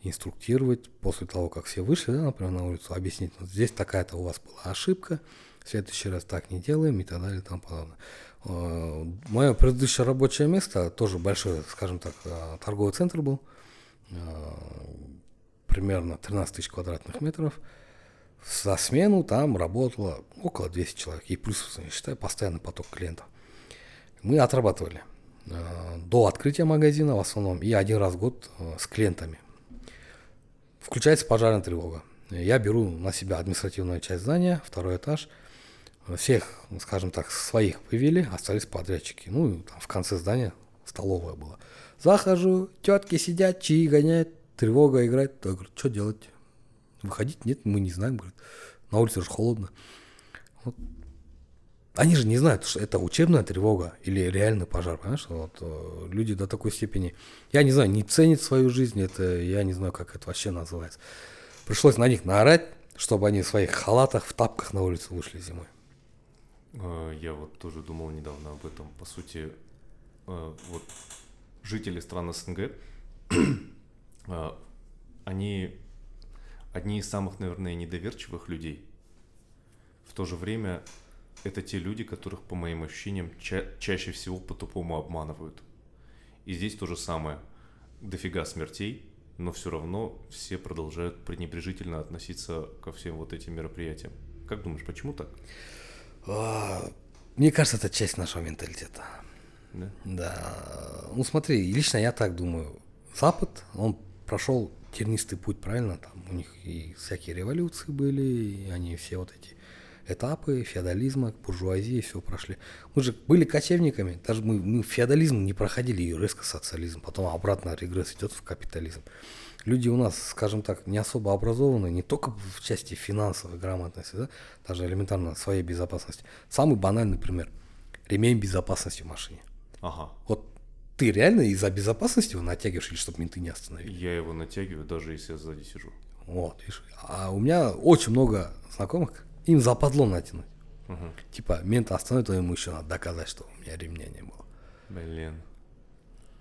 инструктировать после того, как все вышли, да, например, на улицу, объяснить, вот здесь такая-то у вас была ошибка, в следующий раз так не делаем и так далее и тому подобное. Э, Мое предыдущее рабочее место, тоже большой, скажем так, э, торговый центр был, Э, примерно 13 тысяч квадратных метров. За смену там работало около 200 человек. И плюс, считай, постоянный поток клиентов. Мы отрабатывали до открытия магазина в основном и один раз в год с клиентами. Включается пожарная тревога. Я беру на себя административную часть здания, второй этаж. Всех, скажем так, своих вывели, остались подрядчики. Ну, там в конце здания столовая была. Захожу, тетки сидят, чаи гоняют, тревога играет. Я говорю, что делать? Выходить? Нет, мы не знаем. Говорит, на улице же холодно. Вот. Они же не знают, что это учебная тревога или реальный пожар, понимаешь? Вот, э, люди до такой степени, я не знаю, не ценят свою жизнь, это я не знаю, как это вообще называется. Пришлось на них наорать, чтобы они в своих халатах, в тапках на улицу вышли зимой.
А, я вот тоже думал недавно об этом. По сути, э, вот жители стран СНГ, они одни из самых, наверное, недоверчивых людей. В то же время это те люди, которых, по моим ощущениям, ча- чаще всего по-тупому обманывают. И здесь то же самое. Дофига смертей, но все равно все продолжают пренебрежительно относиться ко всем вот этим мероприятиям. Как думаешь, почему так?
А, мне кажется, это часть нашего менталитета. Да? Да. Ну смотри, лично я так думаю. Запад, он прошел тернистый путь, правильно? Там у них и всякие революции были, и они все вот эти этапы феодализма, буржуазии, все прошли. Мы же были кочевниками, даже мы, мы феодализм не проходили, и резко социализм, потом обратно регресс идет в капитализм. Люди у нас, скажем так, не особо образованы, не только в части финансовой грамотности, да, даже элементарно своей безопасности. Самый банальный пример. Ремень безопасности в машине.
Ага.
Вот ты реально из-за безопасности его натягиваешь, или чтобы менты не остановили?
Я его натягиваю, даже если я сзади сижу.
Вот, видишь. А у меня очень много знакомых, им западло натянуть.
Угу.
Типа, мента остановит, то ему еще надо доказать, что у меня ремня не было.
Блин.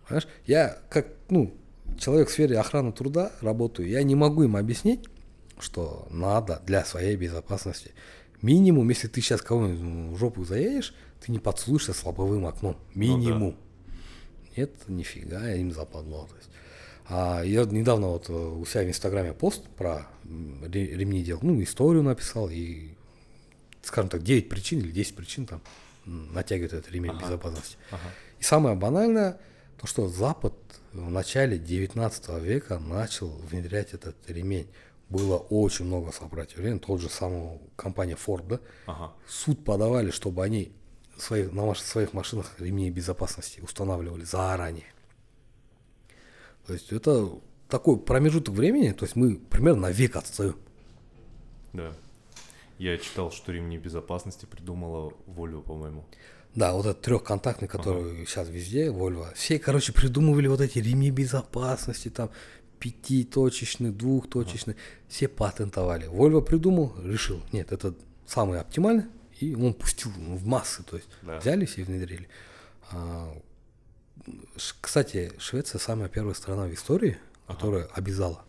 Понимаешь? Я как, ну, человек в сфере охраны труда работаю, я не могу им объяснить, что надо для своей безопасности. Минимум, если ты сейчас кого-нибудь в жопу заедешь, ты не подслушаешься с лобовым окном. Минимум. Ну, да. Нет, нифига, им западло. То есть. А я недавно вот э, у себя в Инстаграме пост про ремни делал, ну, историю написал и, скажем так, 9 причин или 10 причин там натягивает этот ремень ага. безопасности.
Ага.
И самое банальное, то, что Запад в начале 19 века начал внедрять этот ремень. Было очень много сопротивления, тот же самый компания Ford, да?
Ага.
Суд подавали, чтобы они своих, на своих машинах ремни безопасности устанавливали заранее. То есть это такой промежуток времени, то есть мы примерно на век отстаем.
Да. Я читал, что ремни безопасности придумала Volvo, по-моему.
Да, вот этот трехконтактный, который ага. сейчас везде, Volvo. Все, короче, придумывали вот эти ремни безопасности, там, пятиточечный, двухточечный. Ага. Все патентовали. Volvo придумал, решил, нет, это самый оптимальный, и он пустил в массы. То есть да. взяли все и внедрили. А, кстати, Швеция самая первая страна в истории, ага. которая обязала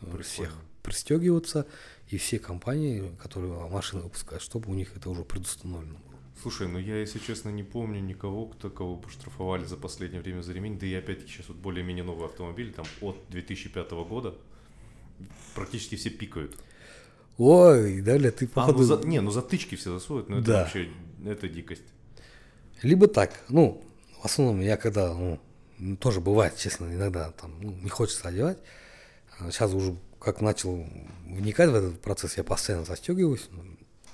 Прикольно. всех пристегиваться, и все компании, которые машины выпускают, чтобы у них это уже предустановлено было.
Слушай, ну я, если честно, не помню никого, кто кого поштрафовали за последнее время за ремень. Да и опять-таки сейчас вот более-менее новый автомобиль, там от 2005 года, практически все пикают.
Ой, Далее ты
походу... А, ну, за... Не, ну затычки все засуют, но это да. вообще, это дикость.
Либо так, ну, в основном я когда, ну, тоже бывает, честно, иногда там ну, не хочется одевать. Сейчас уже как начал вникать в этот процесс, я постоянно застегиваюсь.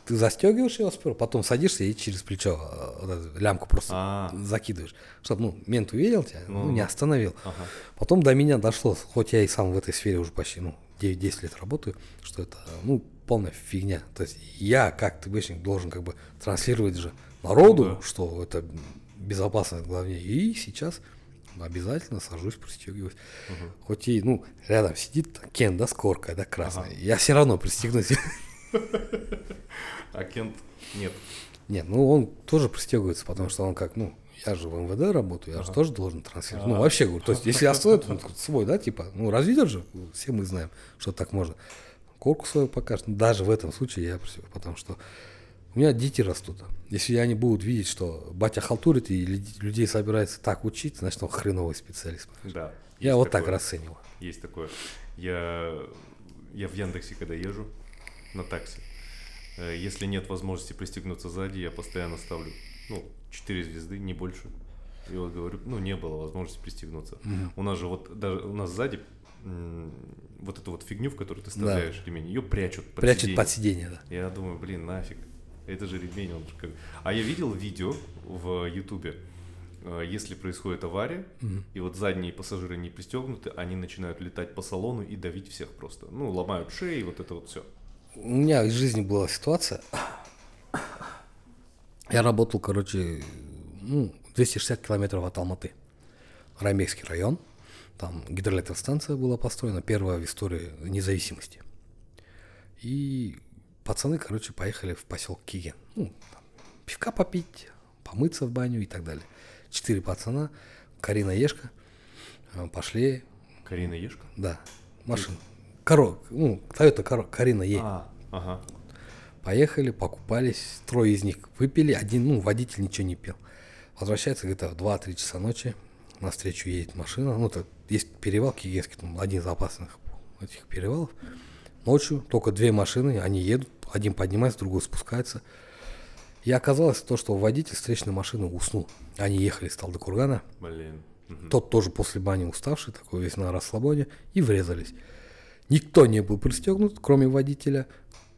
Ты застегиваешь его сперва, потом садишься и через плечо э, вот лямку просто А-а-а. закидываешь. Чтобы, ну, мент увидел тебя, ну, ну не остановил. Ага. Потом до меня дошло, хоть я и сам в этой сфере уже почти, ну, 9-10 лет работаю, что это, ну, полная фигня. То есть я, как ТБшник, должен как бы транслировать же народу, ну, да. что это безопасность главнее. И сейчас обязательно сажусь, пристегиваюсь. Угу. Хоть и, ну, рядом сидит Кен, да, с коркой, да, красной. Ага. Я все равно пристегнусь.
А Кент нет.
Нет, ну он тоже пристегивается, потому что он как, ну, я же в МВД работаю, я ага. же тоже должен транслировать. Ну, вообще, говорю, то есть, если я свой, то свой, да, типа, ну, развидят же, все мы знаем, что так можно. Корку свою покажет. Даже в этом случае я пристегиваю, потому что у меня дети растут. Если они будут видеть, что батя халтурит и людей собирается так учить, значит, он хреновый специалист.
Да.
Я вот такое. так расцениваю.
Есть такое. Я, я в Яндексе, когда езжу на такси, э, если нет возможности пристегнуться сзади, я постоянно ставлю, ну, 4 звезды, не больше. И вот говорю, ну, не было возможности пристегнуться. Угу. У нас же вот, даже у нас сзади вот эту вот фигню, в которую ты вставляешь да. ремень, ее прячут
под Прячут сиденье. под сиденье, да.
Я думаю, блин, нафиг. Это же ремень, он как... А я видел видео в Ютубе, э, если происходит авария, mm и вот задние пассажиры не пристегнуты, они начинают летать по салону и давить всех просто. Ну, ломают шеи, вот это вот все.
У меня в жизни была ситуация. Я работал, короче, ну, 260 километров от Алматы. Рамейский район. Там гидроэлектростанция была построена, первая в истории независимости. И пацаны, короче, поехали в поселок Киген. Ну, там, пивка попить, помыться в баню и так далее. Четыре пацана, Карина Ешка, э, пошли.
Карина Ешка?
Да, машина. Коро, ну, Toyota Коро, Карина Е. А, ага. Поехали, покупались, трое из них выпили, один, ну, водитель ничего не пил. Возвращается где-то в 2-3 часа ночи, навстречу едет машина, ну, это есть перевал Кигенский, там один из опасных этих перевалов. Ночью только две машины, они едут, один поднимается, другой спускается. И оказалось то, что водитель встречной машины уснул. Они ехали с Талдыкургана.
Блин.
Угу. Тот тоже после бани уставший, такой весь на расслабоне, и врезались. Никто не был пристегнут, кроме водителя.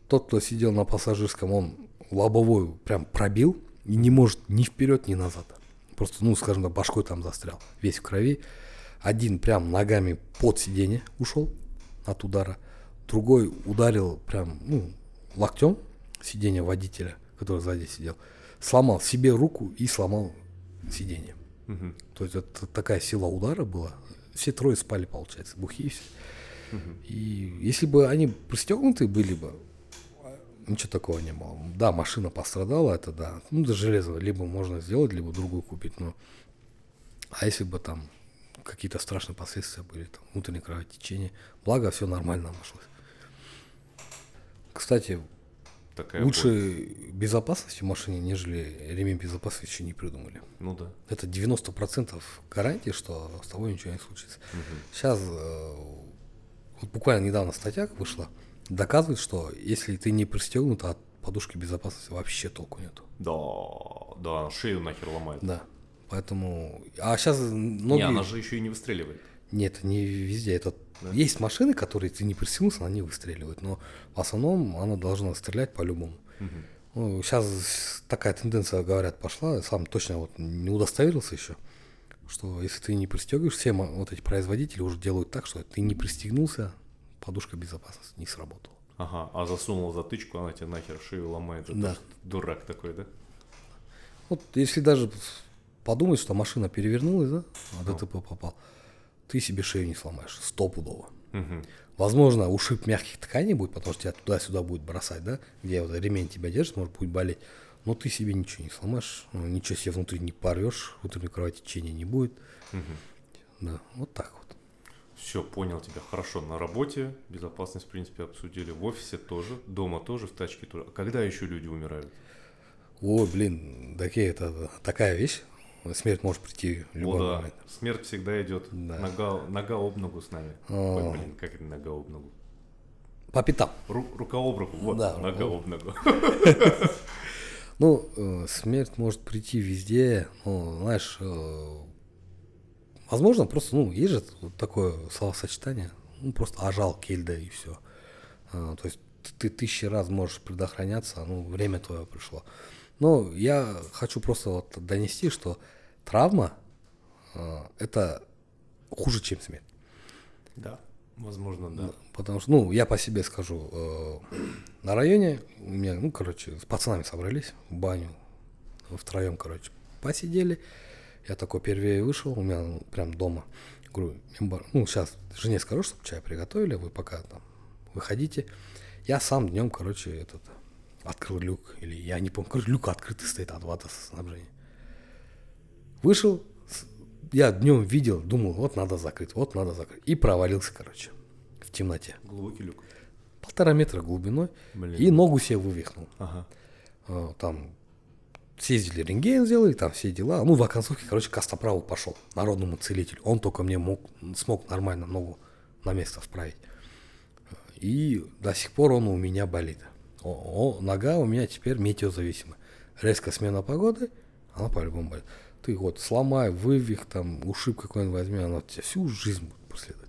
Тот, кто сидел на пассажирском, он лобовую прям пробил и не может ни вперед, ни назад. Просто, ну, скажем так, башкой там застрял, весь в крови. Один прям ногами под сиденье ушел от удара. Другой ударил прям, ну, локтем сиденье водителя, который сзади сидел, сломал себе руку и сломал сиденье. Угу. То есть это такая сила удара была. Все трое спали, получается, бухие все. Угу. И если бы они пристегнуты были бы, ничего такого не было. Да, машина пострадала, это да. Ну, до железа либо можно сделать, либо другую купить. Но... А если бы там какие-то страшные последствия были, там, внутреннее кровотечение, благо все нормально нашлось. Кстати, Такая лучше боль. безопасности в машине, нежели ремень безопасности еще не придумали.
Ну да.
Это 90% гарантии, что с тобой ничего не случится. Угу. Сейчас, э, вот буквально недавно статья вышла, доказывает, что если ты не пристегнут, от подушки безопасности вообще толку нету.
Да, да, шею нахер ломает.
Да. Поэтому. А сейчас
многие... Не, она же еще и не выстреливает.
Нет, не везде. Это да. Есть машины, которые ты не присягнулся, они выстреливают, но в основном она должна стрелять по-любому. Угу. Ну, сейчас такая тенденция, говорят, пошла, сам точно вот не удостоверился еще, что если ты не пристегиваешь, все вот эти производители уже делают так, что ты не пристегнулся, подушка безопасности не сработала.
Ага, а засунул затычку, она тебе нахер шею ломает.
Да.
Дурак такой, да?
Вот если даже подумать, что машина перевернулась, да, а ДТП попал, ты себе шею не сломаешь, стопудово.
Угу.
Возможно, ушиб мягких тканей будет, потому что тебя туда-сюда будет бросать, да, где вот ремень тебя держит, может будет болеть. Но ты себе ничего не сломаешь, ну, ничего себе внутри не порвешь, внутреннего кровотечения не будет.
Угу.
Да, вот так вот.
Все, понял тебя. Хорошо, на работе безопасность, в принципе, обсудили. В офисе тоже, дома тоже, в тачке тоже. А когда еще люди умирают?
О, блин, такие, это такая вещь. Смерть может прийти в любой
О, да.
момент.
Смерть всегда идет
Да.
нога, нога об ногу с нами.
О.
Ой, блин, как это нога об ногу?
По пятам.
Ру- рука об руку, вот,
Да,
нога об ногу.
Ну, э, смерть может прийти везде. Ну, знаешь, э, возможно, просто, ну, есть же вот такое словосочетание. Ну, просто ожал кельда и все. то есть ты, ты тысячи раз можешь предохраняться, ну, время твое пришло. Но я хочу просто вот донести, что травма э, это хуже, чем смерть.
Да, возможно, да.
Потому что, ну, я по себе скажу, э, на районе у меня, ну, короче, с пацанами собрались в баню, втроем, короче, посидели. Я такой первее вышел, у меня ну, прям дома. Говорю, «Имба, ну, сейчас жене скажу, чтобы чай приготовили, вы пока там выходите. Я сам днем, короче, этот, открыл люк, или я не помню, короче, люк открытый стоит от снабжения. Вышел, я днем видел, думал, вот надо закрыть, вот надо закрыть. И провалился, короче, в темноте.
Глубокий люк.
Полтора метра глубиной.
Блин.
И ногу себе вывихнул.
Ага.
А, Там съездили рентген сделали, там все дела. Ну, в оконцовке, короче, Костоправу пошел, народному целителю. Он только мне мог, смог нормально ногу на место вправить. И до сих пор он у меня болит. О, о, нога у меня теперь метеозависимая. Резкая смена погоды, она по-любому болит. Ты вот сломай, вывих, там, ушиб какой-нибудь возьми, она тебя всю жизнь будет преследовать.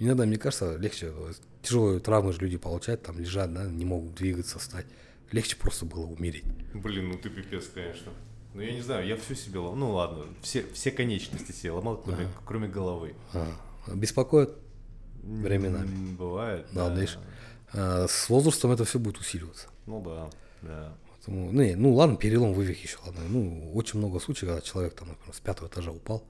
Иногда, мне кажется, легче э, тяжелые травмы же люди получают, там лежат, да, не могут двигаться, встать. Легче просто было умереть.
Блин, ну ты пипец, конечно. Ну я не знаю, я все себе ломал. Ну ладно, все, все конечности себе ломал, кроме, кроме головы.
А, беспокоит временами.
Бывает.
Да,
да.
видишь. А, с возрастом это все будет усиливаться.
Ну да, да.
Поэтому, не, ну ладно, перелом вывих еще, ладно. Ну, очень много случаев, когда человек там, например, с пятого этажа упал,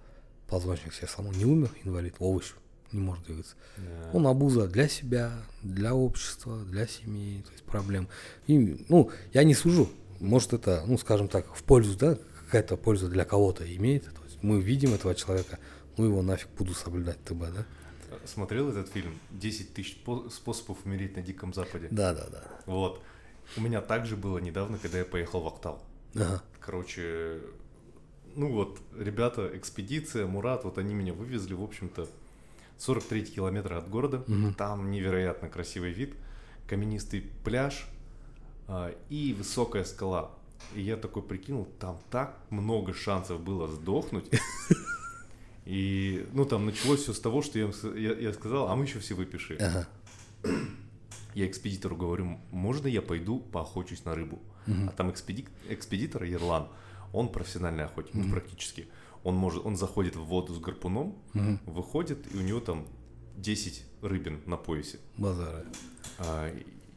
позвоночник себе сломал, не умер, инвалид, овощ, не может двигаться.
Да.
Он обуза для себя, для общества, для семьи, то есть проблем. И, ну, я не сужу. Может, это, ну, скажем так, в пользу, да, какая-то польза для кого-то имеет. То есть мы видим этого человека, ну его нафиг буду соблюдать ТБ, да?
Смотрел этот фильм «10 тысяч по- способов умереть на Диком Западе»?
Да, да, да.
Вот. У меня также было недавно, когда я поехал в Октал.
Ага.
Короче, ну вот, ребята, экспедиция, Мурат, вот они меня вывезли, в общем-то, 43 километра от города. Там невероятно красивый вид, каменистый пляж а, и высокая скала. И я такой прикинул, там так много шансов было сдохнуть. И, ну, там началось все с того, что я, я, я сказал, а мы еще все выпиши.
Ага.
Я экспедитору говорю, можно я пойду поохочусь на рыбу? А там экспеди- экспедитор Ерлан, он профессиональный охотник, ну, практически. Он может, он заходит в воду с гарпуном, выходит, и у него там 10 рыбин на поясе.
Базара.
А,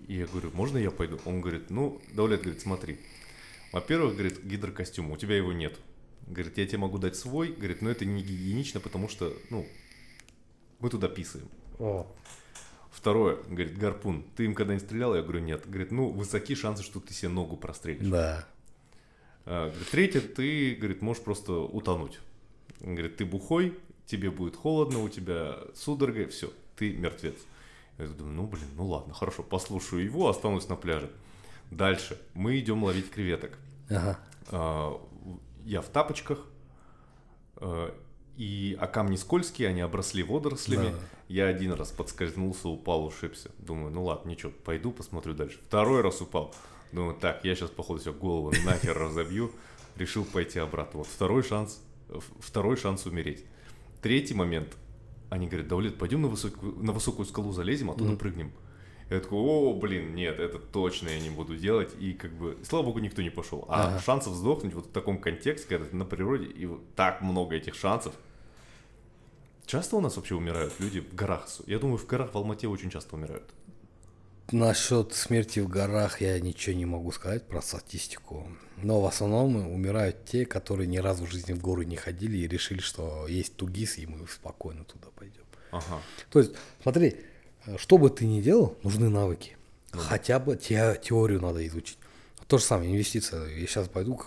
и я говорю, можно я пойду? Он говорит, ну, Даулет, говорит, смотри. Во-первых, говорит, гидрокостюм, у тебя его нет. Говорит, я тебе могу дать свой, говорит, но это не гигиенично, потому что, ну, мы туда писаем.
О.
Второе, говорит, гарпун, ты им когда-нибудь стрелял? Я говорю, нет. Говорит, ну, высоки шансы, что ты себе ногу прострелишь.
Да.
А, говорит, третье, ты, говорит, можешь просто утонуть. Он Говорит, ты бухой, тебе будет холодно, у тебя судорога, все, ты мертвец. Я думаю, ну, блин, ну ладно, хорошо, послушаю его, останусь на пляже. Дальше, мы идем ловить креветок.
Ага.
А, Я в тапочках, а, и, а камни скользкие, они обросли водорослями.
Да.
Я один раз подскользнулся, упал, ушибся. Думаю, ну ладно, ничего, пойду посмотрю дальше. Второй раз упал. Думаю, так, я сейчас, походу, себе голову нахер разобью. Решил пойти обратно. Вот второй шанс, второй шанс умереть. Третий момент. Они говорят, Даулет, пойдем на высокую, на высокую скалу залезем, оттуда прыгнем. Я такой, о, блин, нет, это точно я не буду делать. И как бы, слава богу, никто не пошел. А
Ага.
шансов сдохнуть вот в таком контексте, когда ты на природе, и вот так много этих шансов. Часто у нас вообще умирают люди в горах? Я думаю, в горах в Алмате очень часто умирают.
Насчет смерти в горах я ничего не могу сказать про статистику. Но в основном умирают те, которые ни разу в жизни в горы не ходили и решили, что есть тугис, и мы спокойно туда пойдем.
Ага.
То есть, смотри, что бы ты ни делал, нужны навыки. Ну, Хотя бы те, теорию надо изучить. То же самое, инвестиция. Я сейчас пойду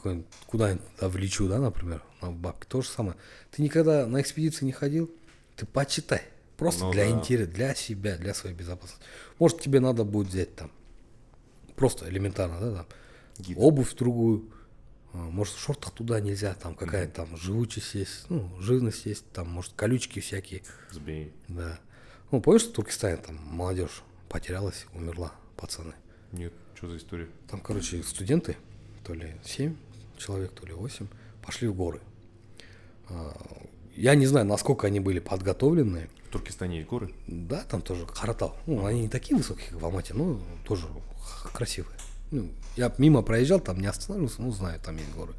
куда-нибудь да, влечу, да, например, на бабки. То же самое. Ты никогда на экспедиции не ходил, ты почитай. Просто ну, для да. интереса, для себя, для своей безопасности. Может, тебе надо будет взять там просто элементарно, да, там, Гид. обувь другую. А, может, в шортах туда нельзя, там какая-то там живучесть есть, ну, живность есть, там, может, колючки всякие.
Сбей.
Да. Ну, помнишь, в Туркестане там молодежь потерялась, умерла, пацаны?
Нет, что за история?
Там, короче, студенты, то ли 7 человек, то ли 8, пошли в горы. Я не знаю, насколько они были подготовленные.
В Туркестане есть горы?
Да, там тоже Харатал. Ну, они не такие высокие, как в Алмате, но тоже красивые. Ну, я мимо проезжал, там не останавливался, ну, знаю, там есть горы.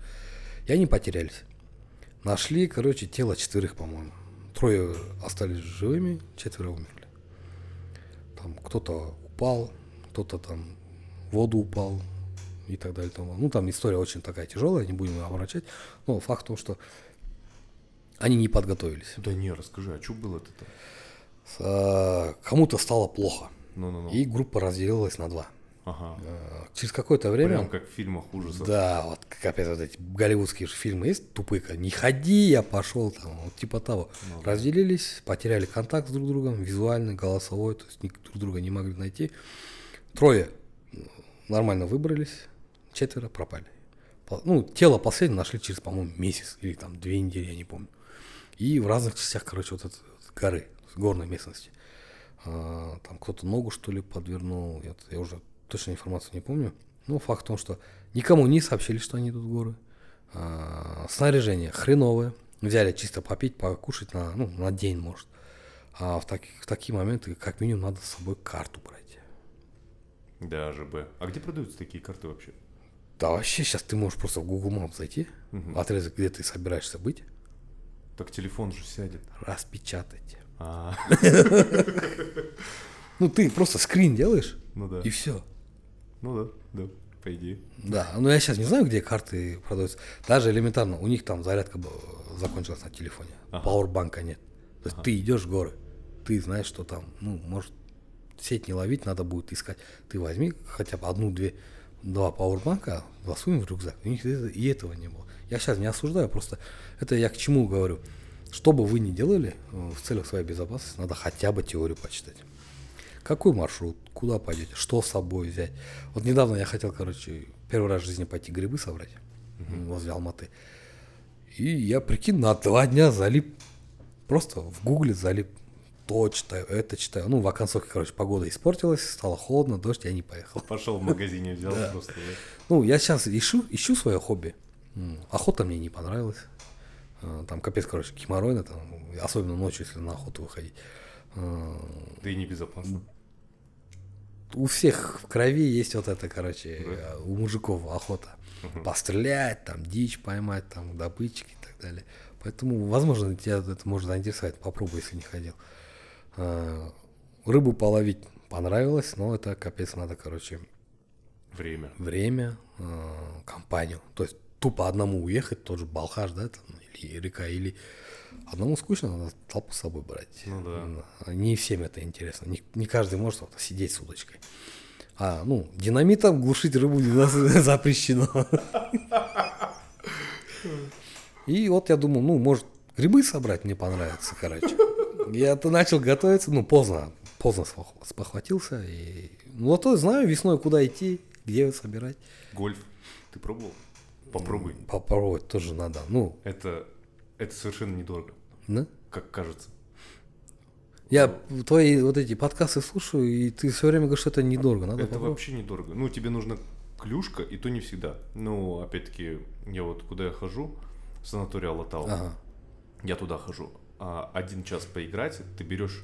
И они потерялись. Нашли, короче, тело четверых, по-моему. Трое остались живыми, четверо умерли. Там кто-то упал, кто-то там в воду упал и так далее. Ну, там история очень такая тяжелая, не будем обращать. Но факт в том, что они не подготовились.
Да не, расскажи, а что было-то?
А, кому-то стало плохо.
Ну, ну, ну.
И группа разделилась на два.
Ага.
А, через какое-то время...
Прям как в фильмах ужасов.
Да, вот как опять вот эти голливудские же фильмы есть, тупые, не ходи, я пошел, там, вот типа того. Ну, Разделились, потеряли контакт с друг другом, визуальный, голосовой, то есть друг друга не могли найти. Трое нормально выбрались, четверо пропали. Ну, тело последнее нашли через, по-моему, месяц или там две недели, я не помню. И в разных частях, короче, вот этой горы, горной местности. А, там кто-то ногу, что ли, подвернул. Я, я уже точно информацию не помню. Но факт в том, что никому не сообщили, что они идут в горы. А, снаряжение хреновое. Взяли чисто попить, покушать на, ну, на день, может. А в, таких, в такие моменты, как минимум, надо с собой карту брать.
Даже бы. А где продаются такие карты вообще?
Да вообще сейчас ты можешь просто в Google Maps зайти, угу. отрезок, где ты собираешься быть,
так телефон же сядет.
Распечатайте.
А.
Ну ты просто скрин делаешь.
Ну да.
И все.
Ну да, да, по идее.
Да, но я сейчас не знаю, где карты продаются. Даже элементарно, у них там зарядка закончилась на телефоне. Пауэрбанка нет. То есть ты идешь в горы, ты знаешь, что там, ну, может, сеть не ловить, надо будет искать. Ты возьми хотя бы одну-две, два пауэрбанка, засунь в рюкзак. У них и этого не было. Я сейчас не осуждаю, просто это я к чему говорю. Что бы вы ни делали, э, в целях своей безопасности надо хотя бы теорию почитать. Какой маршрут, куда пойдете, что с собой взять. Вот недавно я хотел, короче, первый раз в жизни пойти грибы собрать угу. возле Алматы. И я, прикинь, на два дня залип, просто в гугле залип. То читаю, это читаю. Ну, в оконцовке, короче, погода испортилась, стало холодно, дождь, я не поехал.
Пошел в магазине, взял просто.
Ну, я сейчас ищу, ищу свое хобби. Охота мне не понравилась. А, там капец, короче, геморройно, там, особенно ночью, если на охоту выходить.
А, да и небезопасно.
У всех в крови есть вот это, короче, да. у мужиков охота. Угу. Пострелять, там, дичь поймать, там, добычки и так далее. Поэтому, возможно, тебя это может заинтересовать. Попробуй, если не ходил. Рыбу половить понравилось, но это капец надо, короче.
Время.
Время, компанию. То есть тупо одному уехать, тот же Балхаш, да, там, или река, или одному скучно, надо толпу с собой брать.
Ну да.
Не всем это интересно. Не, не каждый может вот, сидеть с удочкой. А, ну, динамитом глушить рыбу у нас запрещено. И вот я думал, ну, может, грибы собрать мне понравится, короче. Я-то начал готовиться, ну, поздно, поздно спохватился. И... Ну, вот то знаю весной, куда идти, где собирать.
Гольф. Ты пробовал? Попробуй.
Попробовать тоже надо. Ну.
Это, это совершенно недорого.
Да?
Как кажется.
Я твои вот эти подкасты слушаю, и ты все время говоришь, что это недорого. Надо
это попробовать. вообще недорого. Ну, тебе нужна клюшка, и то не всегда. Ну, опять-таки, я вот куда я хожу, санаторий Алатау, ага. я туда хожу. А один час поиграть, ты берешь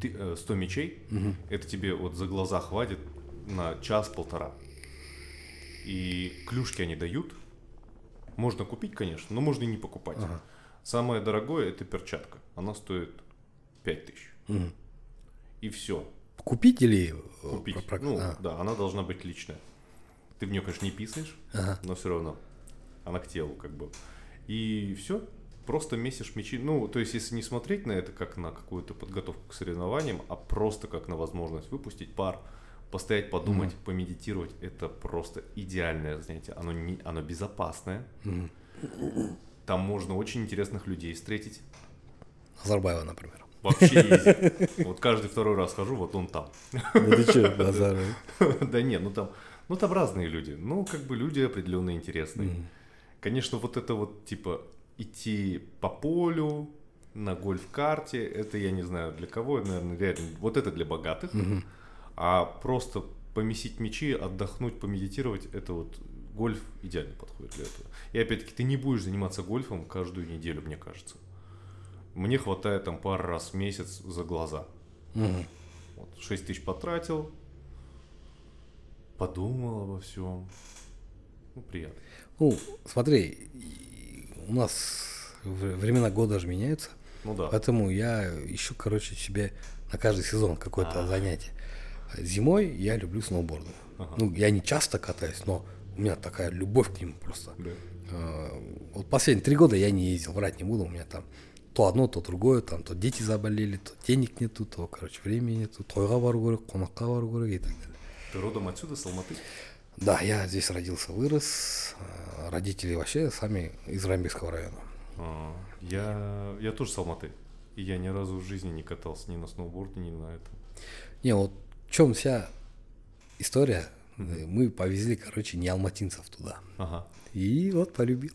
100 э, мечей, угу. это тебе вот за глаза хватит на час-полтора. И клюшки они дают, можно купить, конечно, но можно и не покупать. Ага. Самое дорогое это перчатка. Она стоит 5000. Угу. И все.
купить или...
Купить. Про... Ну, а. да, она должна быть личная. Ты в нее, конечно, не писаешь, ага. но все равно она к телу как бы. И все, просто месишь мячи. Ну, то есть, если не смотреть на это как на какую-то подготовку к соревнованиям, а просто как на возможность выпустить пар, постоять, подумать, mm помедитировать, это просто идеальное занятие. Оно, не, оно безопасное. mm Там можно очень интересных людей встретить.
Назарбаева, например.
Вообще. Вот каждый второй раз хожу, вот он там. Ну ты? Да нет, ну там, ну там разные люди. Ну, как бы люди определенно интересные. Конечно, вот это вот, типа, идти по полю, на гольф-карте, это я не знаю для кого, наверное, реально, вот это для богатых. А просто помесить мячи, отдохнуть, помедитировать, это вот гольф идеально подходит для этого. И опять-таки, ты не будешь заниматься гольфом каждую неделю, мне кажется. Мне хватает там пару раз в месяц за глаза. Угу. Вот, 6 тысяч потратил, подумал обо всем. Ну, приятно.
Ну, смотри, у нас времена года же меняются.
Ну да.
Поэтому я ищу, короче, себе на каждый сезон какое-то А-а-а. занятие. Зимой я люблю сноуборды. Ага. Ну, я не часто катаюсь, но у меня такая любовь к ним просто. Да. А, вот последние три года я не ездил, врать не буду, у меня там то одно, то другое, там то дети заболели, то денег нету, то, короче, времени нету, тойға бару керек, қонаққа бару керек и так далее.
Ты родом отсюда, с Алматы?
Да, я здесь родился, вырос. Родители вообще сами из Рамбекского района.
А, я, я тоже с Алматы. И я ни разу в жизни не катался ни на сноуборде, ни на этом.
Не, вот чем вся история. Мы повезли, короче, не алматинцев туда. Ага. И вот полюбил.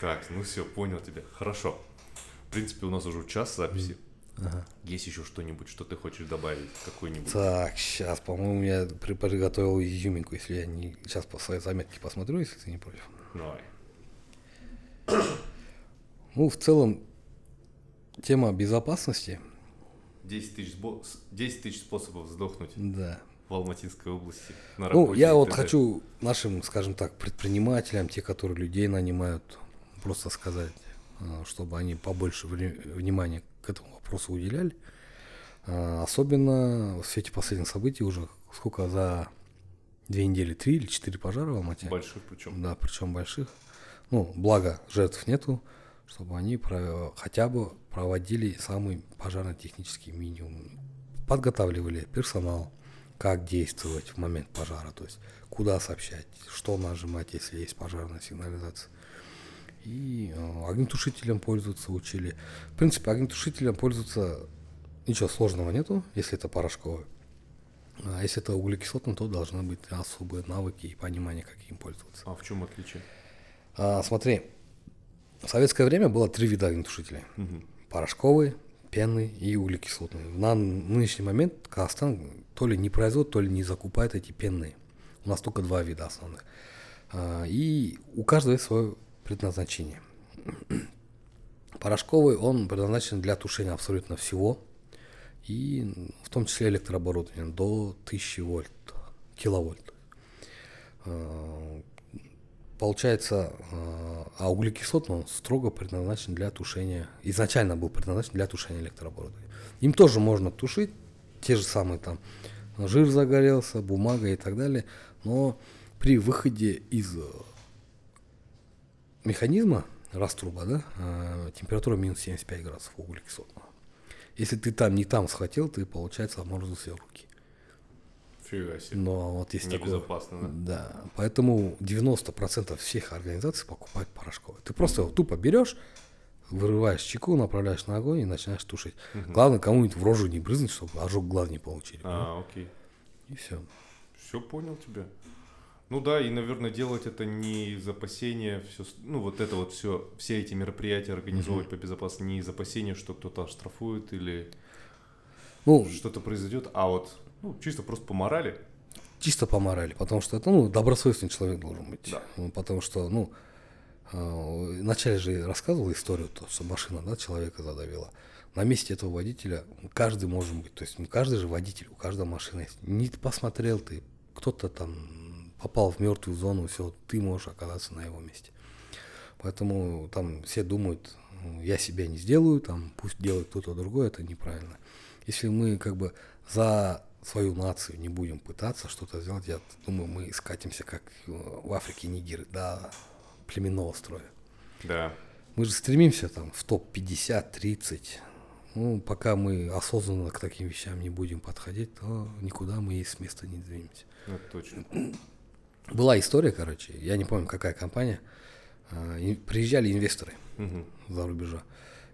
Так, ну все, понял тебя. Хорошо. В принципе, у нас уже час записи. Ага. Есть еще что-нибудь, что ты хочешь добавить? Какой-нибудь?
Так, сейчас, по-моему, я приготовил изюминку, если я не... Сейчас по своей заметке посмотрю, если ты не против.
Давай.
Ну, в целом, тема безопасности.
10 тысяч, 10 тысяч способов сдохнуть.
Да.
В Алматинской области.
На ну, я вот хочу нашим, скажем так, предпринимателям, те, которые людей нанимают, просто сказать, а, чтобы они побольше внимания к этому вопросу уделяли. А, особенно в свете последних событий уже сколько за две недели, три или четыре пожара в Алмате.
Больших причем.
Да, причем больших. Ну, благо жертв нету, чтобы они хотя бы проводили самый пожарно-технический минимум. Подготавливали персонал, как действовать в момент пожара, то есть куда сообщать, что нажимать, если есть пожарная сигнализация и э, огнетушителем пользоваться учили. В принципе, огнетушителем пользоваться ничего сложного нету, если это порошковый. А если это углекислотный, то должны быть особые навыки и понимание, как им пользоваться.
А в чем отличие?
А, смотри, в советское время было три вида огнетушителей. Угу. Порошковый, пенный и углекислотный. На нынешний момент Казахстан то ли не производит, то ли не закупает эти пенные. У нас только два вида основных. А, и у каждого есть свое предназначение. Порошковый, он предназначен для тушения абсолютно всего, и в том числе электрооборудования до 1000 вольт, киловольт. А, получается, а, углекислотный он строго предназначен для тушения, изначально был предназначен для тушения электрооборудования. Им тоже можно тушить, те же самые там жир загорелся, бумага и так далее, но при выходе из механизма раструба, да, а, температура минус 75 градусов углекислотного. Если ты там не там схватил, ты, получается, обморозил себе руки.
Фига себе.
Но вот есть
Небезопасно, такое,
да? Да, поэтому 90% всех организаций покупают порошковый. Ты просто его тупо берешь, вырываешь чеку, направляешь на огонь и начинаешь тушить. Угу. Главное, кому-нибудь в рожу не брызнуть, чтобы ожог глаз не получили.
А, окей.
И все.
Все понял тебя. Ну да, и, наверное, делать это не из опасения, все, ну вот это вот все, все эти мероприятия организовывать угу. по безопасности не из опасения, что кто-то штрафует или ну, что-то произойдет, а вот ну, чисто просто по морали.
Чисто по морали, потому что это ну, добросовестный человек должен быть. Да. Ну, потому что, ну, э, вначале же рассказывал историю, то, что машина да, человека задавила. На месте этого водителя каждый может быть, то есть ну, каждый же водитель, у каждого машины есть. Не посмотрел ты, кто-то там попал в мертвую зону, все, ты можешь оказаться на его месте. Поэтому там все думают, я себя не сделаю, там пусть делает кто-то другой, это неправильно. Если мы как бы за свою нацию не будем пытаться что-то сделать, я думаю, мы скатимся, как в Африке Нигеры, до племенного строя.
Да.
Мы же стремимся там в топ-50, 30. Ну, пока мы осознанно к таким вещам не будем подходить, то никуда мы и с места не двинемся.
Это точно.
Была история, короче, я не помню, какая компания. А, приезжали инвесторы угу. за рубежа.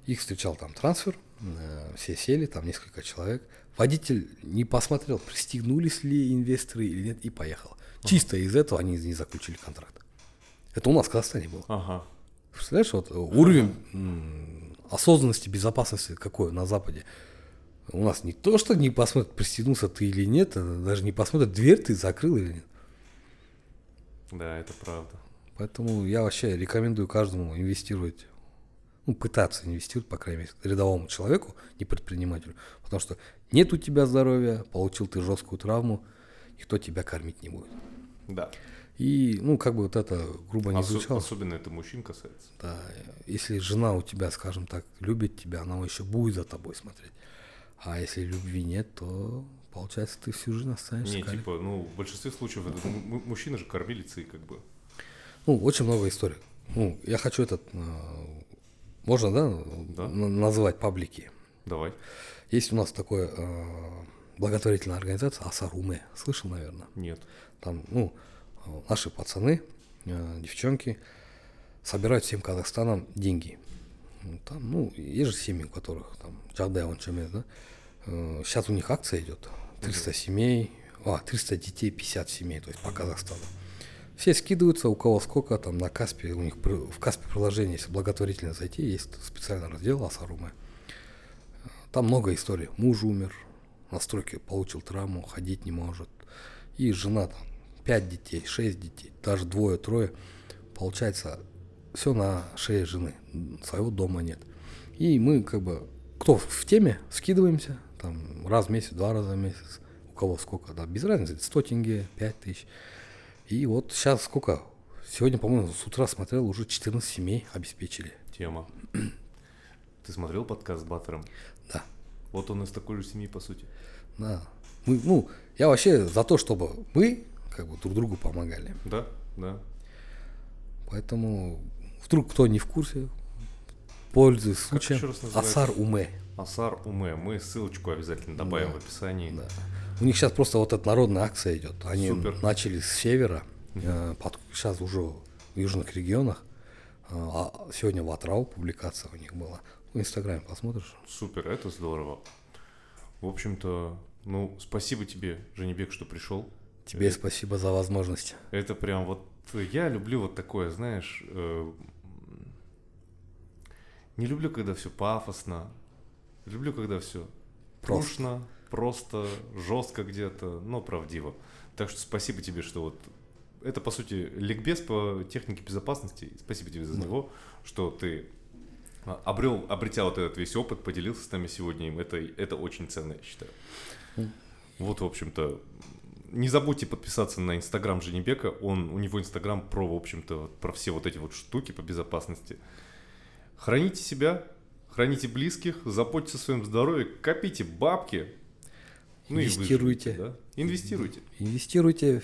Их встречал там трансфер, э, все сели, там несколько человек. Водитель не посмотрел, пристегнулись ли инвесторы или нет, и поехал. Ага. Чисто из этого они не заключили контракт. Это у нас в Казахстане было.
Ага.
Представляешь, вот уровень осознанности, безопасности какой на Западе. У нас не то, что не посмотрят, пристегнулся ты или нет, а даже не посмотрят, дверь ты закрыл или нет.
Да, это правда.
Поэтому я вообще рекомендую каждому инвестировать, ну, пытаться инвестировать, по крайней мере, рядовому человеку, не предпринимателю. Потому что нет у тебя здоровья, получил ты жесткую травму, никто тебя кормить не будет.
Да.
И, ну, как бы вот это грубо не
Осо-
звучало.
Особенно это мужчин касается.
Да, если жена у тебя, скажем так, любит тебя, она еще будет за тобой смотреть. А если любви нет, то получается ты всю жизнь останешься.
Не, типа, ну, в большинстве случаев это, мужчины же кормилицы, как бы.
Ну, очень много историй. Ну, я хочу этот, э, можно, да, да? называть паблики.
Давай.
Есть у нас такое э, благотворительная организация Асаруме. Слышал, наверное?
Нет.
Там, ну, наши пацаны, э, девчонки собирают всем Казахстанам деньги. Ну, там, ну, есть же семьи, у которых там Джагдай, он чем да? Э, сейчас у них акция идет. 300 семей, а, 300 детей, 50 семей, то есть по Казахстану. Все скидываются, у кого сколько, там на Каспе, у них в Каспе приложение, если благотворительно зайти, есть специальный раздел Асарумы. Там много историй. Муж умер, на стройке получил травму, ходить не может. И жена там пять детей, шесть детей, даже двое, трое, получается, все на шее жены, своего дома нет. И мы как бы, кто в теме, скидываемся, там раз в месяц, два раза в месяц, у кого сколько, да, без разницы, 100 тенге, 5 тысяч. И вот сейчас сколько, сегодня, по-моему, с утра смотрел, уже 14 семей обеспечили.
Тема. Ты смотрел подкаст с Баттером?
Да.
Вот он из такой же семьи, по сути.
Да. Мы, ну, я вообще за то, чтобы мы как бы друг другу помогали.
Да, да.
Поэтому вдруг кто не в курсе, пользуясь случаем, Асар Уме.
Асар Уме. Мы ссылочку обязательно добавим да, в описании. Да.
У них сейчас просто вот эта народная акция идет. Они Супер. начали с севера, э, под, сейчас уже в южных регионах. Э, а сегодня в Атрау публикация у них была. В Инстаграме посмотришь.
Супер, это здорово. В общем-то, ну, спасибо тебе, Женебек, что пришел.
Тебе это, спасибо за возможность.
Это прям вот я люблю вот такое, знаешь, э, не люблю, когда все пафосно, люблю, когда все просто. Просто, жестко где-то, но правдиво. Так что спасибо тебе, что вот это по сути ликбез по технике безопасности. Спасибо тебе за да. него, что ты обрел, обретя вот этот весь опыт, поделился с нами сегодня им. Это, это очень ценно, я считаю. Вот, в общем-то, не забудьте подписаться на инстаграм Женебека. Он, у него инстаграм про, в общем-то, про все вот эти вот штуки по безопасности. Храните себя, храните близких, заботьтесь о своем здоровье, копите бабки.
Ну Инвестируйте.
И да? Инвестируйте.
Инвестируйте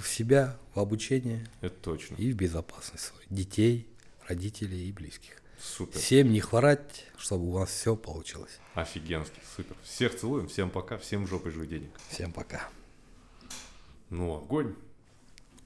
в себя, в обучение.
Это точно.
И в безопасность своих детей, родителей и близких.
Супер.
Всем не хворать, чтобы у вас все получилось.
Офигенски, супер. Всех целуем, всем пока, всем жопой жуй денег.
Всем пока.
Ну, огонь.